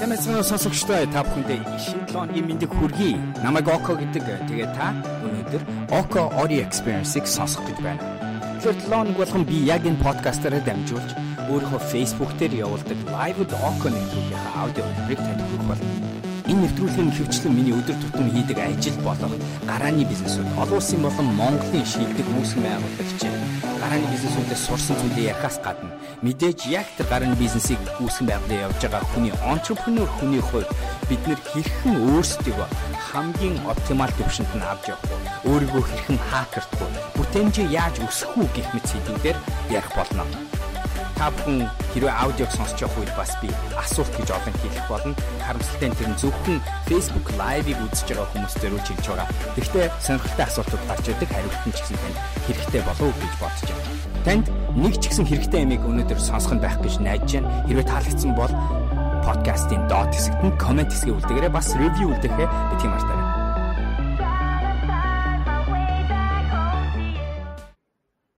Сайн мэцэн сонсогчдоо та бүхэндээ шинэ 7 өдрийн мэндийг хүргэе. Намайг Око гэдэг. Тэгээ та өнөөдөр Око Audio Experience-ийг сонсох гэж байна. Тэгэхээр 7 өнөг болгон би яг энэ подкастаараа дамжуулж өөрийнхөө Facebook дээр явуулдаг Live with Oco нэвтрүүлгийн аудио бидрийг танд хүргэх болно. Энэ нэвтрүүлгийн хөвчлэн миний өдөр тутам хийдэг ажил болох гарааны бизнесүүд олон улсын болон Монголын шилдэг үүсгэн байгуулагч гарааны бизнесүүдээс сурсан зүйлээ ярихаас гадна мэдээж яг тэр гарааны бизнесийг үүсгэн байгуулж явж байгаа хүний entrepreneur хүний хувьд бид нэр хэрхэн өөрсдийгөө хамгийн оптимал төвшөнд нь авч явах вэ? Өөрийгөө хэрхэн хакердах вэ? Бүтээмжээ яаж өсгөх үү гэх мэт сэдвээр ярих болно та бүхэн хэрвээ аудиог сонсож явах үед бас би асуулт гэж олон хэлэх болно. Харамсалтай нь тэр нь зөвхөн Facebook Live-ыг үзэж байгаа хүмүүс төрөж хэлж байгаа. Гэхдээ сонирхолтой асуултууд гарч ирдэг хариулт нь ч гэсэн танд хэрэгтэй болов уу гэж бодож байна. Танд нэг ч гэсэн хэрэгтэй ямиг өнөөдөр сонсох нь байх гэж найдаж байна. Хэрвээ таалагдсан бол подкастын доод хэсэгт нь комент хэсгээ үлдээгээрэй бас ревю үлдээхээ би тийм артаа.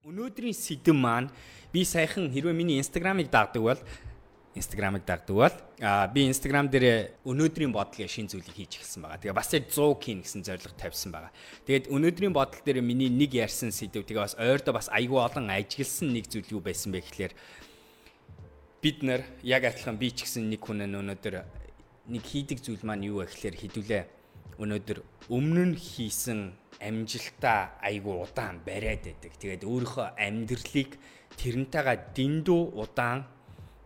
Өнөөдрийн сэдэв маань би саяхан хэрвээ миний инстаграмыг дагдаг бол инстаграмыг дагдаг бол а би инстаграм дээр өнөөдрийн бодлыг шин зүйлийг хийж эхэлсэн байгаа. Тэгээ бас яг 100 хийн гэсэн зорилго тавьсан байгаа. Тэгээд өнөөдрийн бодол дээр миний нэг ярьсан сэдв тэгээ бас ойрдоо бас айгүй олон ажигласан нэг зүйл юу байсан бэ гэхлээр бид нар яг адилхан би ч гэсэн нэг хүн өнөөдөр нэг хийдэг зүйл маань юу вэ гэхлээр хідүүлээ өнөөдөр өмнө нь хийсэн амжилтаа айгүй удаан бариад байдаг. Тэгээд өөрийнхөө амьдралыг тэрнтэйгээ дэндүү удаан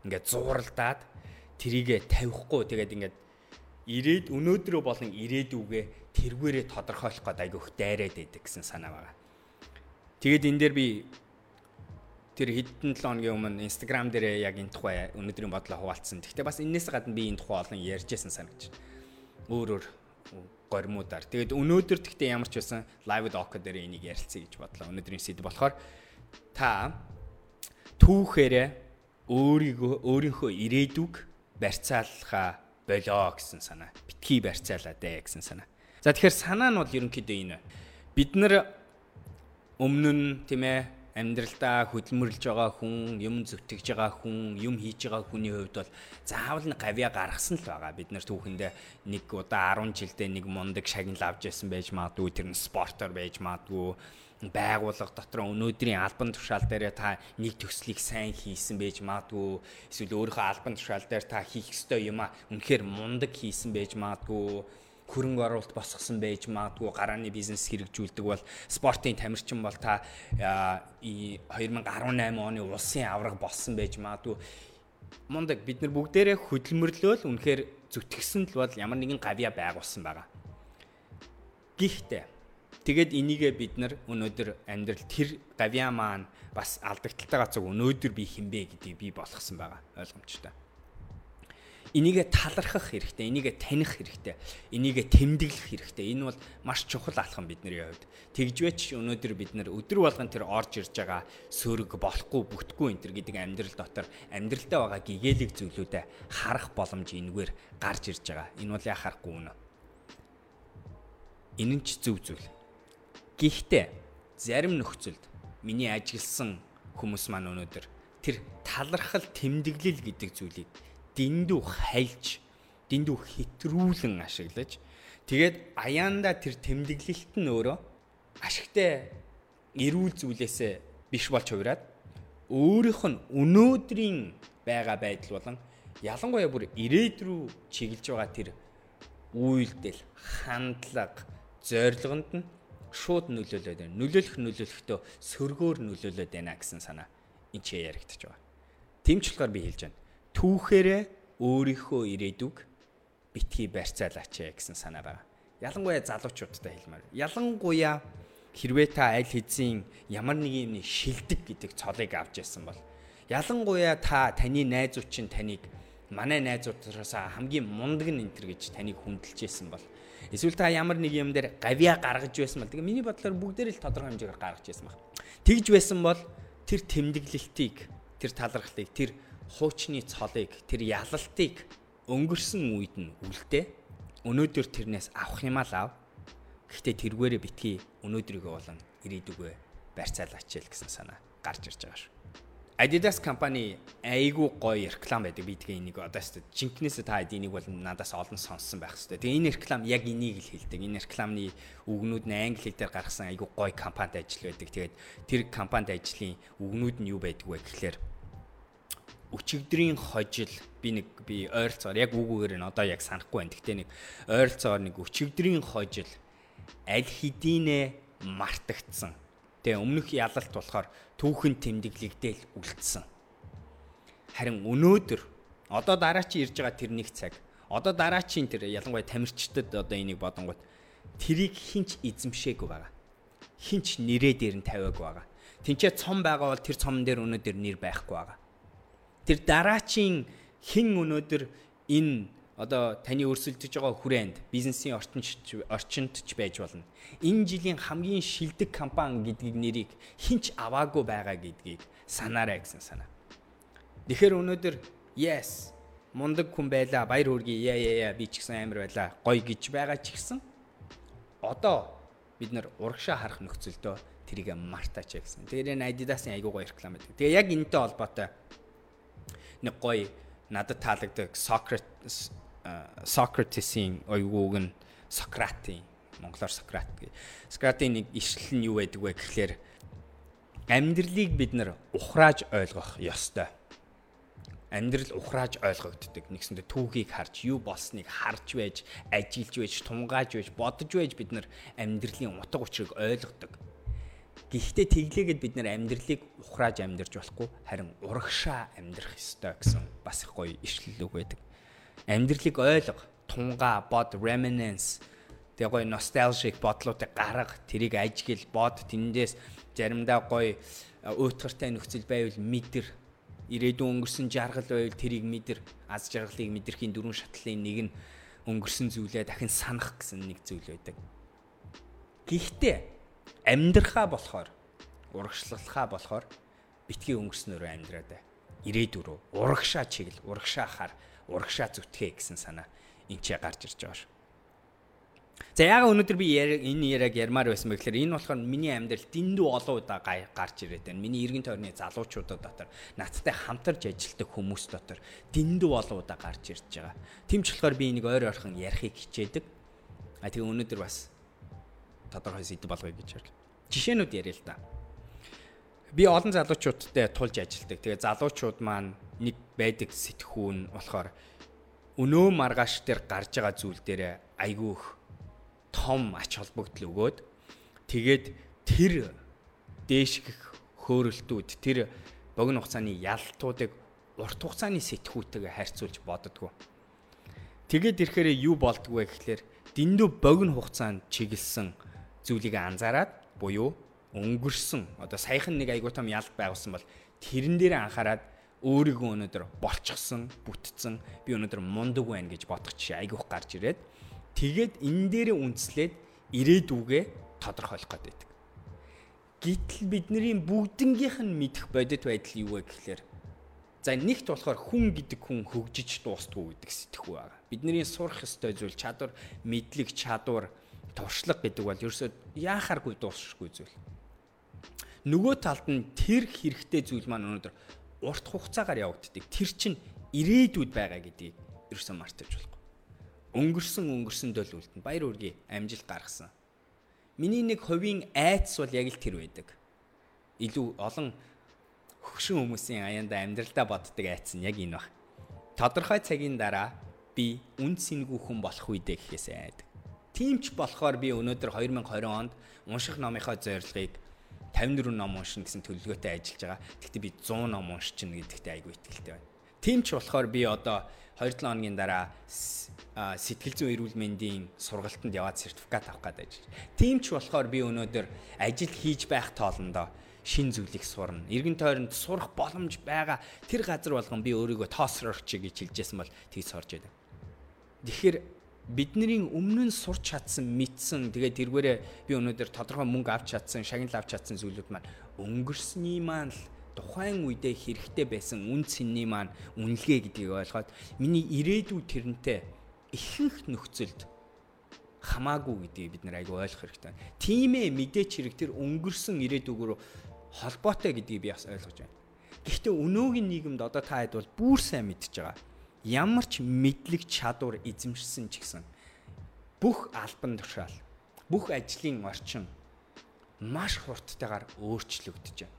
ингээд зууралдаад трийгэ тавихгүй тэгээд ингээд ирээд өнөөдрөө болон ирээдүгээ тэргүүрээ тодорхойлох гээд айгүйх дайраад байдаг гэсэн санаа байгаа. Тэгээд энэ дээр би тэр хэдэн 7 хоногийн өмнө Instagram дээр яг энэ тухай өнөөдрийн бодлоо хуваалцсан. Гэхдээ бас энээс гадна би энэ тухай олон ярьжсэн санагч. Өөр өөр горимудаар. Тэгээд өнөөдөр гэхдээ ямар ч байсан live doc дээр энийг ярилцъя гэж бодлоо. Өнөөдрийн сэдв болохоор та түүхээрээ өөрийгөө өөрийнхөө ирээдүг барьцаалхаа болоо гэсэн санаа. Битгий барьцаалаа дээ гэсэн санаа. За тэгэхээр санаа нь бол ерөнхийдөө энэ. Бид нар өмнө нь тийм ээ амьдралдаа хөдөлмөрлж байгаа хүн, юм зүтгэж байгаа хүн, юм хийж байгаа хүний хувьд бол заавал нэг гавья гаргасан л байгаа. Бид нар түүхэндээ нэг удаа 10 жилдээ нэг мундаг шагнал авч яасан байж магадгүй, тэр нь спортоор байж магадгүй байгууллага дотор өнөөдрийн албан тушаал дээр та нэг төслийг сайн хийсэн байж магадгүй эсвэл өөрийнхөө албан тушаал дээр та хийх ёстой юм а үнэхээр мундаг хийсэн байж магадгүй хөрөнгө оруулалт босгосон байж магадгүй гарааны бизнес хэрэгжүүлдэг бол спортын тамирчин бол та 2018 оны улсын авраг болсон байж магадгүй мундаг бид нар бүгдээрээ хөдөлмөрлөөл үнэхээр зүтгэсэн л бол ямар нэгэн гавья байгуулсан байгаа. Гэхдээ Тэгээд энийгээ бид нар өнөөдөр амьдрал тэр гавья маань бас алдагталтайгаа цуг өнөөдөр би хинбэ гэдгийг би болгосон байгаа ойлгомжтой. Энийгээ талархах хэрэгтэй, энийгээ таних хэрэгтэй, энийгээ тэмдэглэх хэрэгтэй. Энэ бол маш чухал алхам бидний хувьд. Тэгжвэч өнөөдөр бид нар өдөр болгон тэр орж ирж байгаа сөрөг болохгүй, бүтггүй энэ төр гэдэг амьдрал дотор амьдралдаа байгаа гэгээлэг зүйлүүдэд харах боломж энэгээр гарч ирж байгаа. Энэ бол яхахгүй үнэ. Энэ нь ч зөв зүйл Гэхдээ зарим нөхцөлд миний ажилласан хүмүүс маань өнөөдөр тэр талархал тэмдэглэл гэдэг зүйлийг дэндүү хайлж дэндүү хэтрүүлэн ашиглаж тэгээд аяанда тэр тэмдэглэлт нь өөрөө ашигтай эрүүл зүйлээсээ биш болж хувираад өөрийнх нь өнөөдрийн байгаа байдал болон ялангуяа бүр ирээд рүү чиглэж байгаа тэр үйлдэл хандлага зорилгонд нь шууд нөлөөлөд байна. Нөлөөлөх нөлөөлөхдөө сөргөөр нөлөөлөд байна гэсэн санаа энэ ч яригдчих байгаа. Тэмч болохоор би хэлж байна. Түүхээрээ өөрийнхөө ирээдүг битгий барьцаалаач гэсэн санаа байгаа. Ялангуяа залуучуудтай хэлмээр. Ялангуяа хэрвээ та аль хэзээ ямар нэг юмны шилдэг гэдэг цолыг авч яасан бол ялангуяа та таны найзууд чинь таныг манай найзуудаас хамгийн мундаг нь энтер гэж таныг хүндэлж яасан бол Эсвэл та ямар нэг юм дээр гавья гаргаж байсан бол тэгээ миний бодлоор бүгдээр л тодорхой хэмжээгээр гаргаж байсан баг. Тэгж байсан бол тэр тэмдэглэлтийг, тэр талархлыг, тэр хуучны цолыг, тэр ялалтыг өнгөрсөн үед нь үлдээ. Өнөөдөр тэрнээс авах юм аа лав. Гэхдээ тэргээрээ битгий өнөөдрийгөө болон ирээдүгөө барьцаалаач л гэсэн санаа гарч ирж байгаа шүү. Adidas компани айгүй гоё реклам байдаг. Би тэгээ энийг одоо ч жинкнээс та энийг бол надаас олон сонссон байх хэвээр. Тэгээ энэ реклам яг энийг л хэлдэг. Энэ рекламны үгнүүд нь англи хэл дээр гаргасан айгүй гоё компанид ажил байдаг. Тэгээд тэр компанид ажлын үгнүүд нь юу байдаг вэ гэхлээр өчигдрийн хожил би нэг би ойролцоогоор яг үгүүгээр нь одоо яг санахгүй байна. Гэхдээ нэг ойролцоогоор нэг өчигдрийн хожил аль хэдийнэ мартагдсан Тэгээ өмнөх ялалт болохоор түүхэн тэмдэглэгдээл үлдсэн. Харин өнөөдөр одоо дараачийн ирж байгаа тэр нэг цаг одоо дараачийн тэр ялангуяа тамирчдад одоо энийг бодонгууд тэрийг хинч эзэмшээгүй байгаа. Хинч нэрээ дээр нь тавиагүй байгаа. Тинчээ цом байгаа бол тэр цомн дээр өнөөдөр нэр байхгүй байгаа. Тэр дараачийн хин өнөөдөр энэ одоо таны өрсөлдөж байгаа хүрээнд бизнесийн орчинд орчинд ч байж болно. Энэ жилийн хамгийн шилдэг компани гэдгийг нэрийг хинч аваагүй байгаа гэдгийг санаарай гэсэн санаа. Тэгэхээр өнөөдөр yes мундаг хүн байла баяр хүргэе яа яа яа би ч гэсэн амар байла гоё гэж байгаа ч гэсэн одоо бид нар урагшаа харах нөхцөлдөө тэрийг мартаач гэсэн. Тэр энэ Adidas-ын айгуу гоё реклам байдаг. Тэгээ яг энэтэй холбоотой нэг гоё надад таалагддаг Socrates Socrates-ийн оюуг нь Сократын монголоор Сократ гэ. Сократын нэг ишлэл нь юу байдаг вэ гэхлээр амьдралыг бид нар ухрааж ойлгох ёстой. Амьдрал ухрааж ойлгогддог. Нэгсэндээ түүхийг харж, юу болсныг харж байж, ажиллаж байж, тунгааж байж, бодож байж бид нар амьдралын утга учирыг ойлгодог. Гэхдээ тэглээгээд бид нар амьдралыг ухрааж амьдарч болохгүй, харин урагшаа амьдрах ёстой гэсэн бас их гоё ишлэл үг байдаг. Амьдралыг ойлго, тунгаа, бод, reminiscence тэгээ гоё nostalgic бодлуудыг гарга, тэрийг ажигл бод, тэндээс заримдаа гоё уутгартай нөхцөл байвал мэдэр. Ирээдүйн өнгөрсөн жаргал байвал тэрийг мэдэр. Аз жаргалыг мэдрэхийн дөрвөн шатлалын нэг нь өнгөрсөн зүйлээ дахин санах гэсэн нэг зүйл байдаг. Гэхдээ амьдрахаа болохоор урагшлалхаа болохоор битгий өнгөрснөөрөө амьдраад бай. Ирээдүг рүү урагшаа чиглэл, урагшаа хар, урагшаа зүтгэ гэсэн санаа энэ ч гарч ирж байгаа шүү. За яага өнөөдөр би энэ яриаг ярмаар байсан бэ гэхээр энэ болохоор миний амьдрал дэндүү олон удаа гарч ирээд байна. Миний эргэн тойрны залуучуудад дотор надтай хамтарч ажилладаг хүмүүс дотор дэндүү олон удаа гарч ирж байгаа. Тэмч болохоор би энийг ойр ойрхон ярихыг хичээдэг. А тэгээ өнөөдөр бас тодорхой сэдв болгоё гэж байна. Жишээнүүд яриа л да. Би олон залуучуудтай тулж ажилладаг. Тэгээ залуучууд маань нэг байдаг сэтгхүүн болохоор өнөө маргааш дээр гарч байгаа зүйл дээр айгүйх том ач холбогдол өгөөд тэгээд тэр дээшгэх хөөрөлтүүд тэр богино хугацааны ялтуудыг урт хугацааны сэтгүүтэйгээ харьцуулж боддгоо. Тэгээд ирэхээр юу болдгоо гэхлээр дэндүү богино хугацаанд чиглэсэн зүйлийг анзаараад буюу өнгөрсөн одоо саяхан нэг айгуу том ялт байгуулсан бол тэрэн дээр анхаарад өөрийгөө өнөөдөр болчихсон, бүтцэн би өнөөдөр мундаг байна гэж бодох чи айгүйх гарч ирээд тэгээд энэ дээр үндэслээд ирээдүгээ тодорхойлох гээд байдаг. Гэтэл бидний бүгднгийнх нь мэдэх бодит байдал юу вэ гэхлээр за нэгт болохоор хүн гэдэг хүн хөгжиж дуустгүй гэдэг сэтгэхүй байгаа. Бидний сурах ёстой зүйл чадвар, мэдлэг, чадвар, туршлага гэдэг бол ерөөсөө яахааргүй дуусахгүй зүйл. Нөгөө талд нь тэр хэрэгтэй зүйл маань өнөөдөр урт хугацаагаар явагддаг. Тэр чинь ирээдүйд байгаа гэдгийг ерөөсөн мартаж болохгүй. Өнгөрсөн өнгөрсөндөө л үлдэн. Баяр үргээ амжилт гаргасан. Миний нэг хувийн айц бол яг л тэр байдаг. Илүү олон хөгшин хүмүүсийн аяанда амьдралдаа боддог айц нь яг энэ баг. Тодорхой цагийн дараа би үн цэнгүй хүн болох үедээ гэхээс айдаг. Тийм ч болохоор би өнөөдөр 2020 онд унших номынхоо зорилгыг 54 ном уншина гэсэн төлөвлөгөөтэй ажиллаж байгаа. Гэхдээ би 100 ном уншчихна гэдэгтээ айгүй итгэлтэй байна. Тийм ч болохоор би одоо 2-7 хоногийн дараа сэтгэл зүйн эрүүл мэндийн сургалтанд яваад сертификат авах гээд ажиллаж. Тийм ч болохоор би өнөөдөр ажил хийж байх тоолондоо шин зүйлийг сурна. Иргэн тойронд сурах боломж байгаа. Тэр газар болгон би өөрийгөө тоосрогч гэж хэлжсэн бол тийс орж идэв. Тэгэхээр бидний өмнө нь сурч чадсан, мэдсэн, тэгээд тэргээрээ би өнөөдөр тодорхой мөнгө авч чадсан, шагнал авч чадсан зүйлүүд маань өнгөрсний маань л тухайн үедээ хэрэгтэй байсан үн цэнний маань үнэлгээ гэдгийг ойлгоод миний ирээдүй тэрнтэй ихэнх нөхцөлд хамаагүй гэдгийг бид нар айгүй ойлгох хэрэгтэй. Тийм ээ мэдээч хэрэг тэр өнгөрсөн ирээдүгээр холбоотой гэдгийг би бас ойлгож байна. Гэхдээ өнөөгийн нийгэмд одоо та хэд бол бүр сайн мэдж байгаа. Ямар ч мэдлэг чадвар эзэмшсэн ч гэсэн бүх албан тушаал, бүх ажлын орчин маш хурдтайгаар өөрчлөгдөж байна.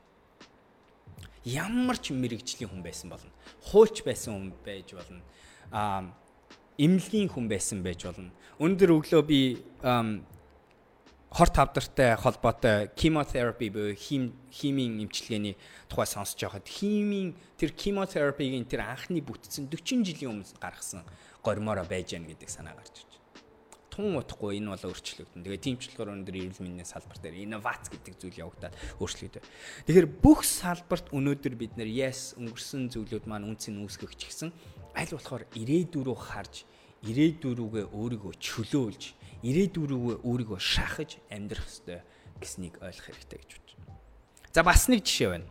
Ямар ч мэрэгжлийн хүн байсан болно. Хууч байсан хүн байж болно. Аа эмнэлгийн хүн байсан байж болно. Өнөөдөр өглөө би хорт тавдартай холбоотой chemotherapy буюу хим химийн эмчилгээний тухай сонсож байхад химийн тэр chemotherapy-гийн тэр анхны бүтцэн 40 жилийн өмнө гаргасан гормоороо байж гэн гэдэг санаа гарч ирж байна. Тун утахгүй энэ бол өөрчлөгдөн. Тэгээ тиймчлэгээр өнөөдөр эрүүл мэндийн салбар дээр инновац гэдэг зүйл явагдаад өөрчлөгдөв. Тэгэхээр бүх салбарт өнөөдөр бид нэр yes өнгөрсөн зүйлүүд маань үнцэн үүсгэх ч гэсэн аль болохоор ирээдүрөө харж ирээдүрүүгээ өөрийгөө чөлөөлж ирээдүрүүгээ өөрийгөө шахаж амьдрах ёстой гэснийг ойлгох хэрэгтэй гэж бодож байна. За бас нэг жишээ байна.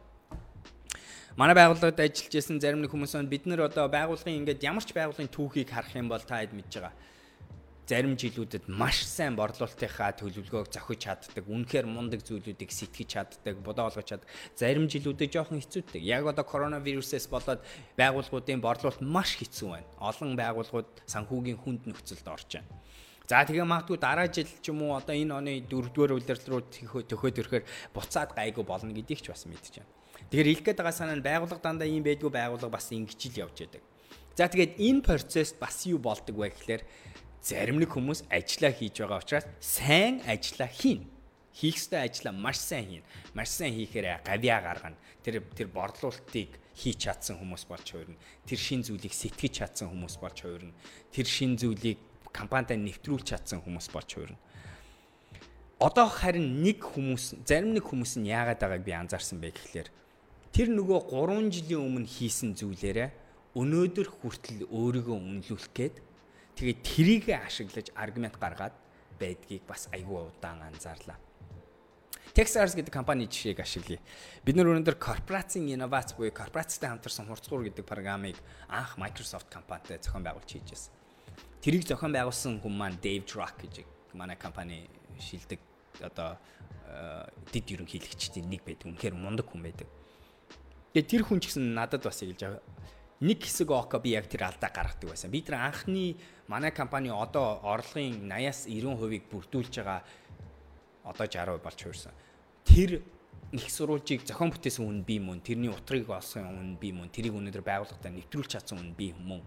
Манай байгууллагад ажиллаж исэн зарим нэг хүмүүс. Бид нэр одоо байгууллагын ингээд ямар ч байгууллагын түүхийг харах юм бол та хэд мэдж байгаа зарим жилүүдэд маш сайн борлуулалтынхаа төлөвлөгөөг зохиж чаддаг, үнэхээр мундаг зүйлүүдийг сэтгэж чаддаг, бодоо олгож чаддаг. Зарим жилүүдэд жоохон хэцүүдэг. Яг одоо коронавирусээс болоод байгууллагуудын борлуулалт маш хэцүү байна. Олон байгууллагууд санхүүгийн хүнд нөхцөлд орж байна. За тэгээ магадгүй дараа жил ч юм уу одоо энэ оны 4-р удирдал руу төхөөд ирэхээр буцаад гайгүй болно гэдгийг ч бас байна. Тэгэхээр хэлэх гээд байгаа санаа нь байгууллага дандаа ийм байдгүй байгууллага бас ингэж л явж байдаг. За тэгээд энэ процесс бас юу болдог вэ гэхээр зарим нэг хүмүүс ажиллаа хийж байгаа учраас сайн ажиллаа хийн. Хийх ёстой ажиллаа маш сайн хийн. Маш сайн хийхээр гавьяа гаргана. Тэр тэр борлуулалтыг хийж чадсан хүмүүс болж хувирна. Тэр шин зүйлийг сэтгэж чадсан хүмүүс болж хувирна. Тэр шин зүйлийг компанидаа нэвтрүүлж чадсан хүмүүс болж хувирна. Одоо харин нэг хүмүүс, зарим нэг хүмүүс нь яагаад байгааг би анзаарсан бэ гэхлээр тэр нөгөө 3 жилийн өмнө хийсэн зүйлээрээ өнөөдөр хүртэл өөрийгөө үнэлүүлэх гээд Тэгээд трийг ашиглаж аргумент гаргаад байдгийг бас айгүй удаан анзаарлаа. Texars гэдэг компани жишээг ашиглая. Бид нар өнөөдөр корпорацийн инновац буюу корпорацтай хамтарсан хурцгуур гэдэг программыг анх Microsoft компанитай зохион байгуулж хийж байсан. Тэрийг зохион байгуулсан хүн маань Dave Druck гэж манай компани шилдэг одоо э, дид ерөнхийлөгчдийн нэг байдаг. Үнэхээр мундаг хүн байдаг. Тэгээ тэр хүн ч гэсэн надад бас хэлж байгаа нэг хэсэг око би яг тэр алдаа гаргадаг байсан. Би тэр анхны манай компани одоо орлогын 80-аас 90%-ийг бүрдүүлж байгаа одоо 60% болж хуурсан. Тэр их сурвалжийг зохион бүтээсэн хүн би мөн, тэрний утрыг олсон хүн би мөн, тэрийг өнөөдөр байгууллагатаа нэвтрүүлж чадсан хүн би мөн.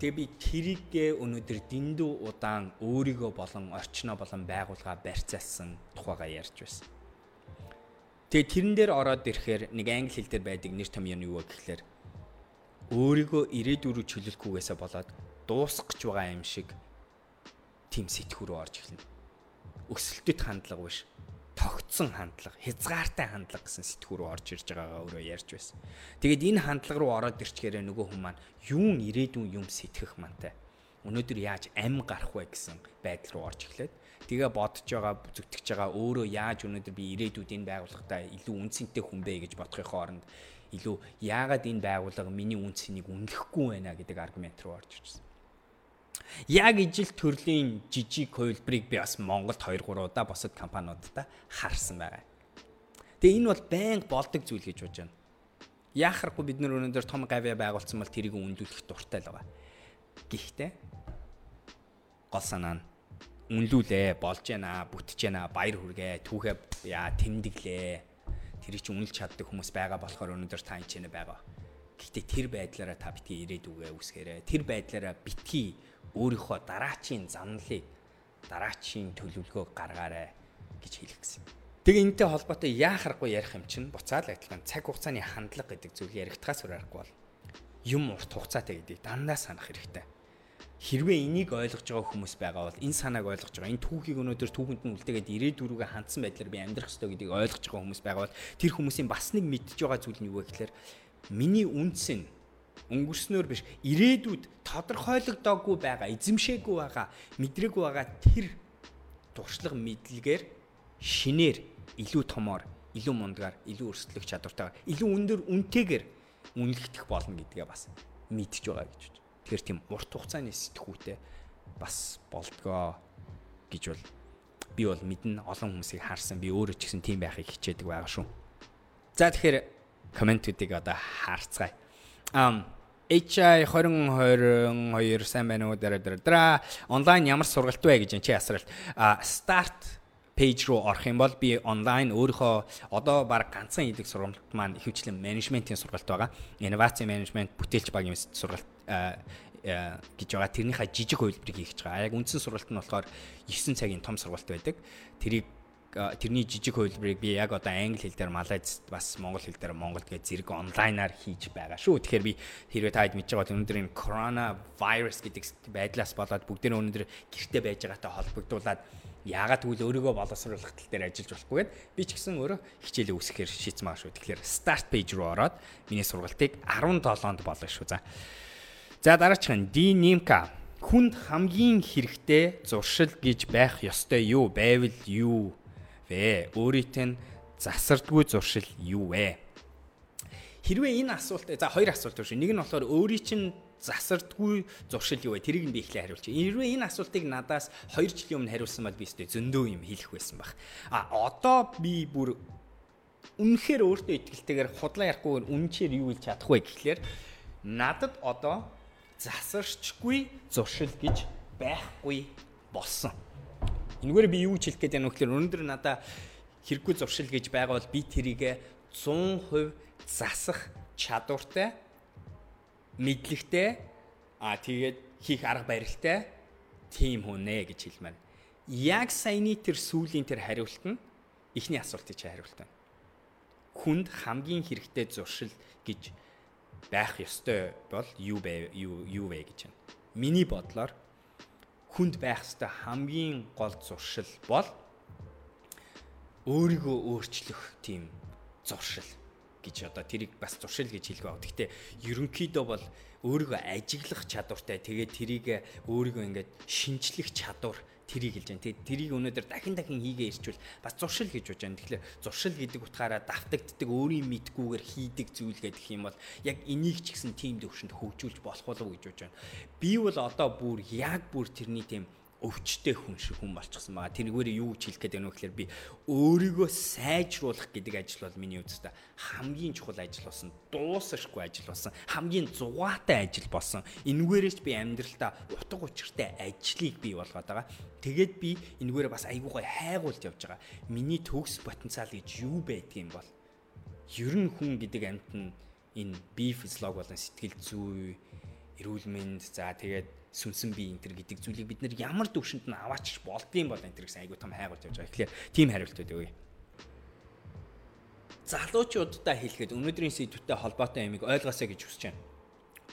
Тэгээ би тэрийгэ өнөөдөр дэндүү удаан өөрийгөө болон орчноо болон байгууллага барьцаалсан тухайга ярьж байсан. Тэгээ тэрэн дээр ороод ирэхээр нэг англи хэл дээр байдаг нэр том юм юу вэ гэхлээр өөрийгөө ирээдүрүү чөлөөлөхгүйгээсээ болоод дуусах гэж байгаа юм шиг тийм сэтгүүр орж эхэлнэ. Өсөлтөд хандлага биш тогтсон хандлага, хязгаартай хандлага гэсэн сэтгүүр орж ирж байгаагаа өөрөө ярьж байсан. Тэгээд энэ хандлага руу ороод ирчихээрээ нөгөө хүн маань юун ирээдүйн юм сэтгэх мантай. Өнөөдөр яаж ам гарах вэ гэсэн байдал руу орж эхлээд тэгээ бодож байгаа, зүтгэж байгаа өөрөө яаж өнөөдөр би ирээдүйд энэ байгууллагатай илүү үнцэнтэй хүн бэ гэж бодохын хооронд илүү яагаад энэ байгууллага миний үн цэнийг үнэлэхгүй байна гэдэг аргумент руу орж ирсэн. Яг ижил төрлийн жижиг хувилбарыг би бас Монголд 2 3 удаа босод компаниудаа харсан байгаа. Тэгээ энэ бол байнга болдог зүйл гэж бодож байна. Яахарахгүй бид нар өнөөдөр том гавья байгуулсан бол тэрийг үнэлүүлэх дуртай л байгаа. Гэхдээ гол санаа нь үнлүүлээ, болж байна, бүтэж байна, баяр хүргээ, түүхээ яа тэмдэглээ тэрийг чи үнэлж чаддаг хүмүүс байгаа болохоор өнөөдөр та энэ ч байгаа. Гэхдээ тэр байдлаараа та битгий ирээдүгээ үсгээрээ. Тэр байдлаараа битгий өөрийнхөө дараачийн замналыг дараачийн төлөвлөгөөг гаргаарай гэж хэлэх гэсэн. Тэгээ энэтэй холбоотой яахарахгүй ярих юм чинь буцаал адилхан цаг хугацааны хандлага гэдэг зүйл яригдахаас өөр аргагүй бол юм урт хугацаатай гэдгийг дандаа санах хэрэгтэй хэрвээ энийг ойлгож байгаа хүмүүс байгаа бол энэ санааг ойлгож байгаа энэ түүхийг өнөөдөр түүхэнд нь үлдээгээд ирээдүрүүгээ хандсан байдлаар би амьдрах ёстой гэдгийг ойлгож байгаа хүмүүс байгаа бол тэр хүмүүсийн бас нэг мэдж байгаа зүйл нь юу вэ гэхээр миний үнц нь өнгөрснөөр биш ирээдүйд тодорхойлогдоогүй байгаа эзэмшээгүй байгаа мэдрээгүй байгаа тэр туршлага мэдлэгээр шинээр илүү томоор илүү мундагаар илүү өрсөлдөх чадвартайгаар илүү өндөр үнэтэйгээр үнэлэгдэх болно гэдгээ бас мэдж байгаа гэж байна Тэгэхээр тийм урт хугацааны сэтгүүтэй бас болдгоо гэж бол би бол мэднэ олон хүмүүсийг харсан би өөрөө ч гэсэн тийм байхыг хичээдэг байгаа шүү. За тэгэхээр комментүүдийг одоо харцгаая. Um HI 2022 сайн байна уу дараа дараа онлайн ямар сургалт вэ гэж чи асуулт. А start пэйж руу орох юм бол би онлайн өөрийнхөө одоо баг ганцхан идэг сургалт маань ихэвчлэн менежментийн сургалт байгаа. Инновац менежмент, бүтээлч багийн сургалт гэж байгаа. Тэрнийхээ жижиг хувилбарыг хийж байгаа. Яг үндсэн сургалт нь болохоор 9 цагийн том сургалт байдаг. Тэрийг тэрний жижиг хувилбарыг би яг одоо англи хэл дээр малайз бас монгол хэл дээр монголд гэж зэрэг онлайнаар хийж байгаа шүү. Тэгэхээр би хэрвээ таад мэдж байгаа бол өнөөдөр энэ корона вирус гэдэг байдлаас болоод бүгдээ өнөөдөр гэрте байж байгаатай холбогдуулаад яагаад тэгвэл өөрийгөө боловсруулах тал дээр ажиллаж болохгүйгээд би ч гэсэн өөрөө хичээлээ үүсгэхээр шийдсэн байгаа шүү. Тэгэхээр start page руу ороод миний сургалтыг 17-нд болгоно шүү. За. За дараачих нь Днимка хүнд хамгийн хэрэгтэй зуршил гэж байх ёстой юу байвал юу вэ? Өөрийнхөө нь засардгүй зуршил юу вэ? Хэрвээ энэ асуулт за хоёр асуулт шүү. Нэг нь болохоор өөрийн чинь засардгүй зуршил юу вэ? Тэрийг би ихлэ хариулчих. Хэрвээ энэ асуултыг надаас 2 жилийн өмнө хариулсан бол би өстэй зөндөө юм хэлэх байсан баг. А одоо би бүр үнэхээр өөртөө ихтэйгээр худлаа ярихгүй үнэнчээр юу хэлж чадах вэ гэхлээр надад одоо засарчгүй зуршил гэж байхгүй болсон. Энэгээр би юу хэлэх гээд байна вэ гэхээр өнөөдөр надаа хэрэггүй зуршил гэж байгаа бол би тэрийг 100% засах чадвартай мэдлэгтэй а тэгээд хийх арга барилтай тийм хүнэ гэж хэлмээр. Яг саяны тэр сүүлийн тэр хариулт нь эхний асуултыг чи хариулт байна. Хүнд хамгийн хэрэгтэй зуршил гэж байх ёстой бол юу бэ юу юу вэ гэж байна. Миний бодлоор хүнд байх ёстой хамгийн гол зуршил бол өөрийгөө өөрчлөх тийм зуршил гэж одоо тэрийг бас зуршил гэж хэлэх баг. Гэхдээ ерөнхийдөө бол өөрийгөө ажиглах чадвартай тэгээд тэрийг өөрийгөө ингээд шинжлэх чадвар тэрийг хэлж байна. Тэгээд тэрийг өнөөдөр дахин дахин хийгээ ирчвэл бас зуршил гэж бодож байна. Тэгэхээр зуршил гэдэг утгаараа давтагддаг өөрийн мэдгүйгээр хийдэг зүйл гэдэг юм бол яг энийг ч гэсэн тийм төвшөнд хөгжүүлж болох болов уу гэж бодож байна. Би бол одоо бүр яг бүр тэрний тийм өвчтэй хүн шиг хүн болчихсон байгаа. Тэрнгээр юу гэж хэлэх гээд байна вэ гэхээр би өөрийгөө сайжруулах гэдэг ажил бол миний үзэстэ хамгийн чухал ажил болсон. Дуусахгүй ажил болсон. Хамгийн зугаатай ажил болсон. Энэгээрээс би амьдралдаа утга учиртай ажлыг бий болгоод байгаа. Тэгээд би энэгээр бас айгуугай хайгуулж явж байгаа. Миний төгс потенциал гэж юу байдгийм бол ер нь хүн гэдэг амьт нь энэ бие физиолог болон сэтгэл зүй, эрүүл мэнд за тэгээд сүнсэн бие энтер гэдэг зүйлийг бид нэр ямар төвшөнд нь аваач болдгийм бол энтер гэсэн айгуу том хайгуулж явж байгаа. Тэгэхээр тийм хариултууд өгье. Залуучуудаа хэлэхэд өнөөдрийн сэдвүүтэй холбоотой ямиг ойлгоосэй гэж хүсэж байна.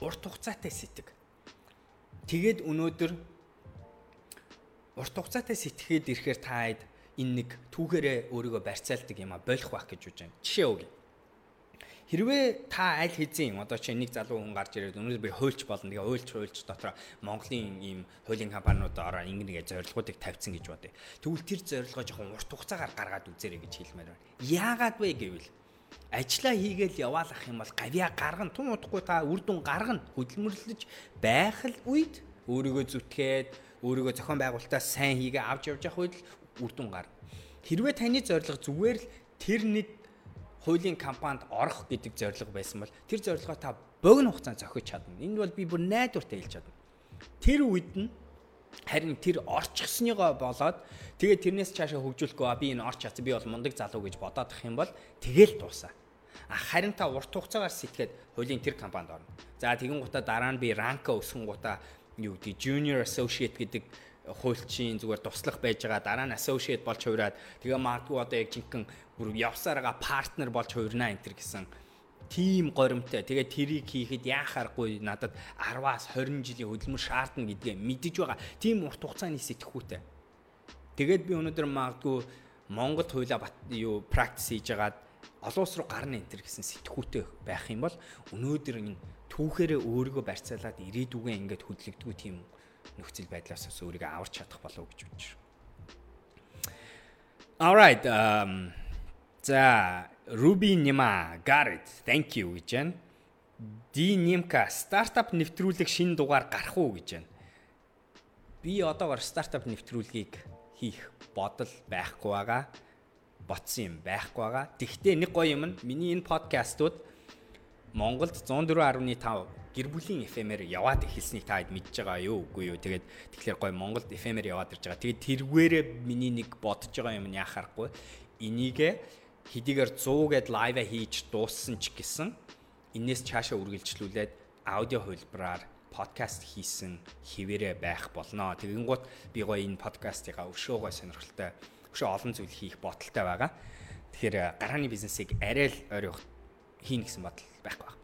Урт хугацаатай сэтг. Тэгээд өнөөдөр урт хугацаатай сэтгэхэд ирэхээр таад энэ нэг түүхээрээ өөрийгөө барьцаалдаг юм а болох байх гэж үж байна. Жишээ өгье. Хэрвээ та аль хэзээ одоо чи нэг залуу хүн гарч ирээд өнөөдөр би хуульч болно. Тэгээ хуульч хуульч дотор Монголын ийм хуулийн компаниудаараа ингэнэ зорилгоодыг тавьсан гэж бодъё. Тэгвэл тэр зорилгоо жоохон урт хугацаагаар гаргаад үзээрэй гэж хэлмээр байна. Яагаад вэ гэвэл ажлаа хийгээл яваалах юм бол гавьяа гаргана тун удахгүй та үр дүн гаргана хөдөлмөрлөж байх л үед өөрийгөө зүтгээд өөрийгөө зохион байгуулалтаа сайн хийгээ авч явж явах үед үр дүн гарна. Хэрвээ таны зорилго зүгээр л тэр нэг хуулийн компанид орох гэдэг зорилго байсан бол тэр зорилгоо та богино хугацаанд зохиж чадна. Энд бол би бүр найдвартай хэлж чадна. Тэр үед нь харин тэр орчихсныгоо болоод тэгээд тэрнээс цаашаа хөгжүүлэхгүй би энэ орч чадсан би бол мундаг залуу гэж бодоодох юм бол тэгэл дуусаа. А харин та урт хугацаагаар сэтгээд хуулийн тэр компанид орно. За тэгэн гутаа дараа нь би ранка өсгөн гутаа юу гэдэг junior associate гэдэг хуульчийн зүгээр туслах байж байгаа дараа нь associate болж хувираад тэгээ магадгүй одоо яг жинхэнэ бүр явсараа партнер болж хувирнаа энэ төр гэсэн тийм горимтой. Тэгээд тэрийг хийхэд яахааргүй надад 10-аас 20 жилийн хөдөлмөр шаардна гэдгээ мэдэж байгаа. Тийм урт хугацааны сэтгхүүтэй. Тэгээд би өнөөдөр магадгүй Монгол хуулиа юу практис хийж агаад олон улс руу гарна энэ төр гэсэн сэтгхүүтэй байх юм бол өнөөдөр энэ түүхээрээ өөрийгөө барьцаалаад ирээдүгөө ингээд хөдлөгдгүү тийм нөхцөл байдлаас бас өөрийгөө аварч чадах болов гэж бодож байна. All right. Um за Ruby Nima got it. Thank you гэж байна. Нимка стартап нэвтрүүлэг шинэ дугаар гарах уу гэж байна. Би одоогор стартап нэвтрүүлгийг хийх бодол байхгүй байгаа. ботсон юм байхгүй байгаа. Тэгвэл нэг гоё юм нь миний энэ подкастууд Монголд 104.5 гэр бүлийн FM-ээр яваад эхэлснийг та хэд мэдж байгаа юу үгүй юу. Тэгээд тэгэхээр гой Монголд FM-ээр яваад ирж байгаа. Тэгээд тэрвээрээ миний нэг бодож байгаа юм яа харахгүй. Энийгээ хэдийгээр 100 гээд лайва хийж дууссан ч гэсэн энээс цаашаа үргэлжлүүлээд аудио хувилбараар подкаст хийсэн хിവэрэ байх болно. Тэгэнгუთ би гоё энэ подкастыгаа өшөө гоё сонирхолтой, өшөө олон зүйл хийх боталтай байгаа. Тэгэхээр гарааны бизнесийг арай л ойрох хийнэ гэсэн бодол байхгүй.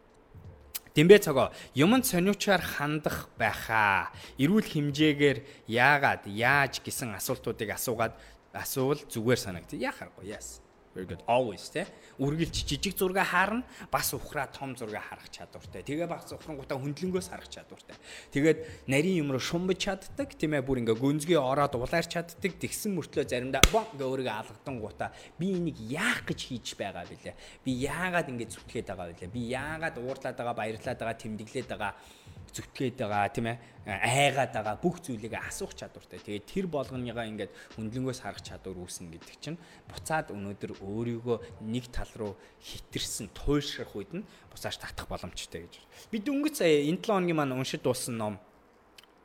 Дэмбэ цогоо юмд сониучаар хандах байхаа. Эрүүл хэмжээгээр яагаад яаж гэсэн асуултуудыг асуугаад асуувал зүгээр санагд. Яхахгүй яас. Very good. Always те. Үргэлж жижиг зураг харна, бас ухраа том зураг харах чадвартай. Тэгээ бас ухрангуудаа хөндлөнгөөс харах чадвартай. Тэгээд нарийн юм руу шумбаж чаддаг, тийм ээ, бүр ингээ гүнзгий ороод улаарч чаддаг. Тэгсэн мөртлөө заримдаа бон ингээ өөрийгөө алгадсан гутаа би энийг яах гэж хийж байгаа бэлээ. Би яагаад ингэ зүтгээд байгаа бэлээ. Би яагаад уурлаад байгаа, баярлаад байгаа, тэмдэглээд байгаа зүтгээд байгаа тийм ээ айгаад байгаа бүх зүйлийг асуух чадвартай. Тэгээд тэр болгоныгаа ингээд хөндлөнгөөс харах чадвар үүснэ гэдэг чинь буцаад өнөөдөр өөрийгөө нэг тал руу хитэрсэн туйлшрах үед нь бусааш татах боломжтой гэж. Бид өнгөц сая энэ 7 хоногийн маань уншиж дууссан ном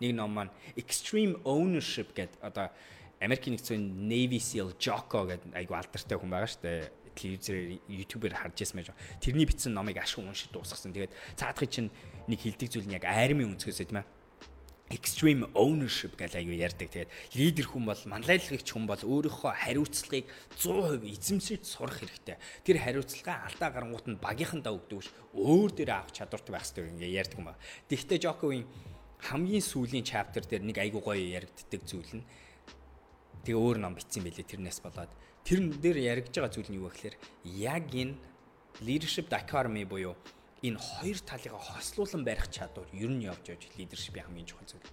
нэг ном маань Extreme Ownership гэдэг одоо Америкийн нэгдсэн Navy SEAL Jocko гэдэг айгу алдартай хүн байгаа шүү дээ телевизээр YouTube-ээр харж байсан байж. Тэрний бичсэн номыг ашиг уншиж дуусгасан. Тэгээд цаадхыг чинь нэг хилдэг зүйл нь яг армийн өнцгөөс тийм ээ extreme ownership гэж аягүй ярьдаг. Тэгээд лидер хүн бол манлайлагч хүн бол өөрийнхөө хариуцлагыг 100% эзэмшиж сурах хэрэгтэй. Тэр хариуцлагаа алдаа гарангуут нь багийнхандаа өгдөг ш өөр дээр авах чадвартай байх хэрэгтэй ингээ ярьдаг юм ба. Тэгвэл Жоковын хамгийн сүүлийн chapter дээр нэг аягүй гоё яригддаг зүйл нь тэгээ өөр ном бичсэн байлээ тэрнээс болоод тэрэн дээр яригдж байгаа зүйл нь юу вэ гэхээр яг энэ leadership dichotomy буюу энэ хоёр талыг хослуулан барих чадвар ер нь явж явж лидершипийн хамгийн чухал зүйл.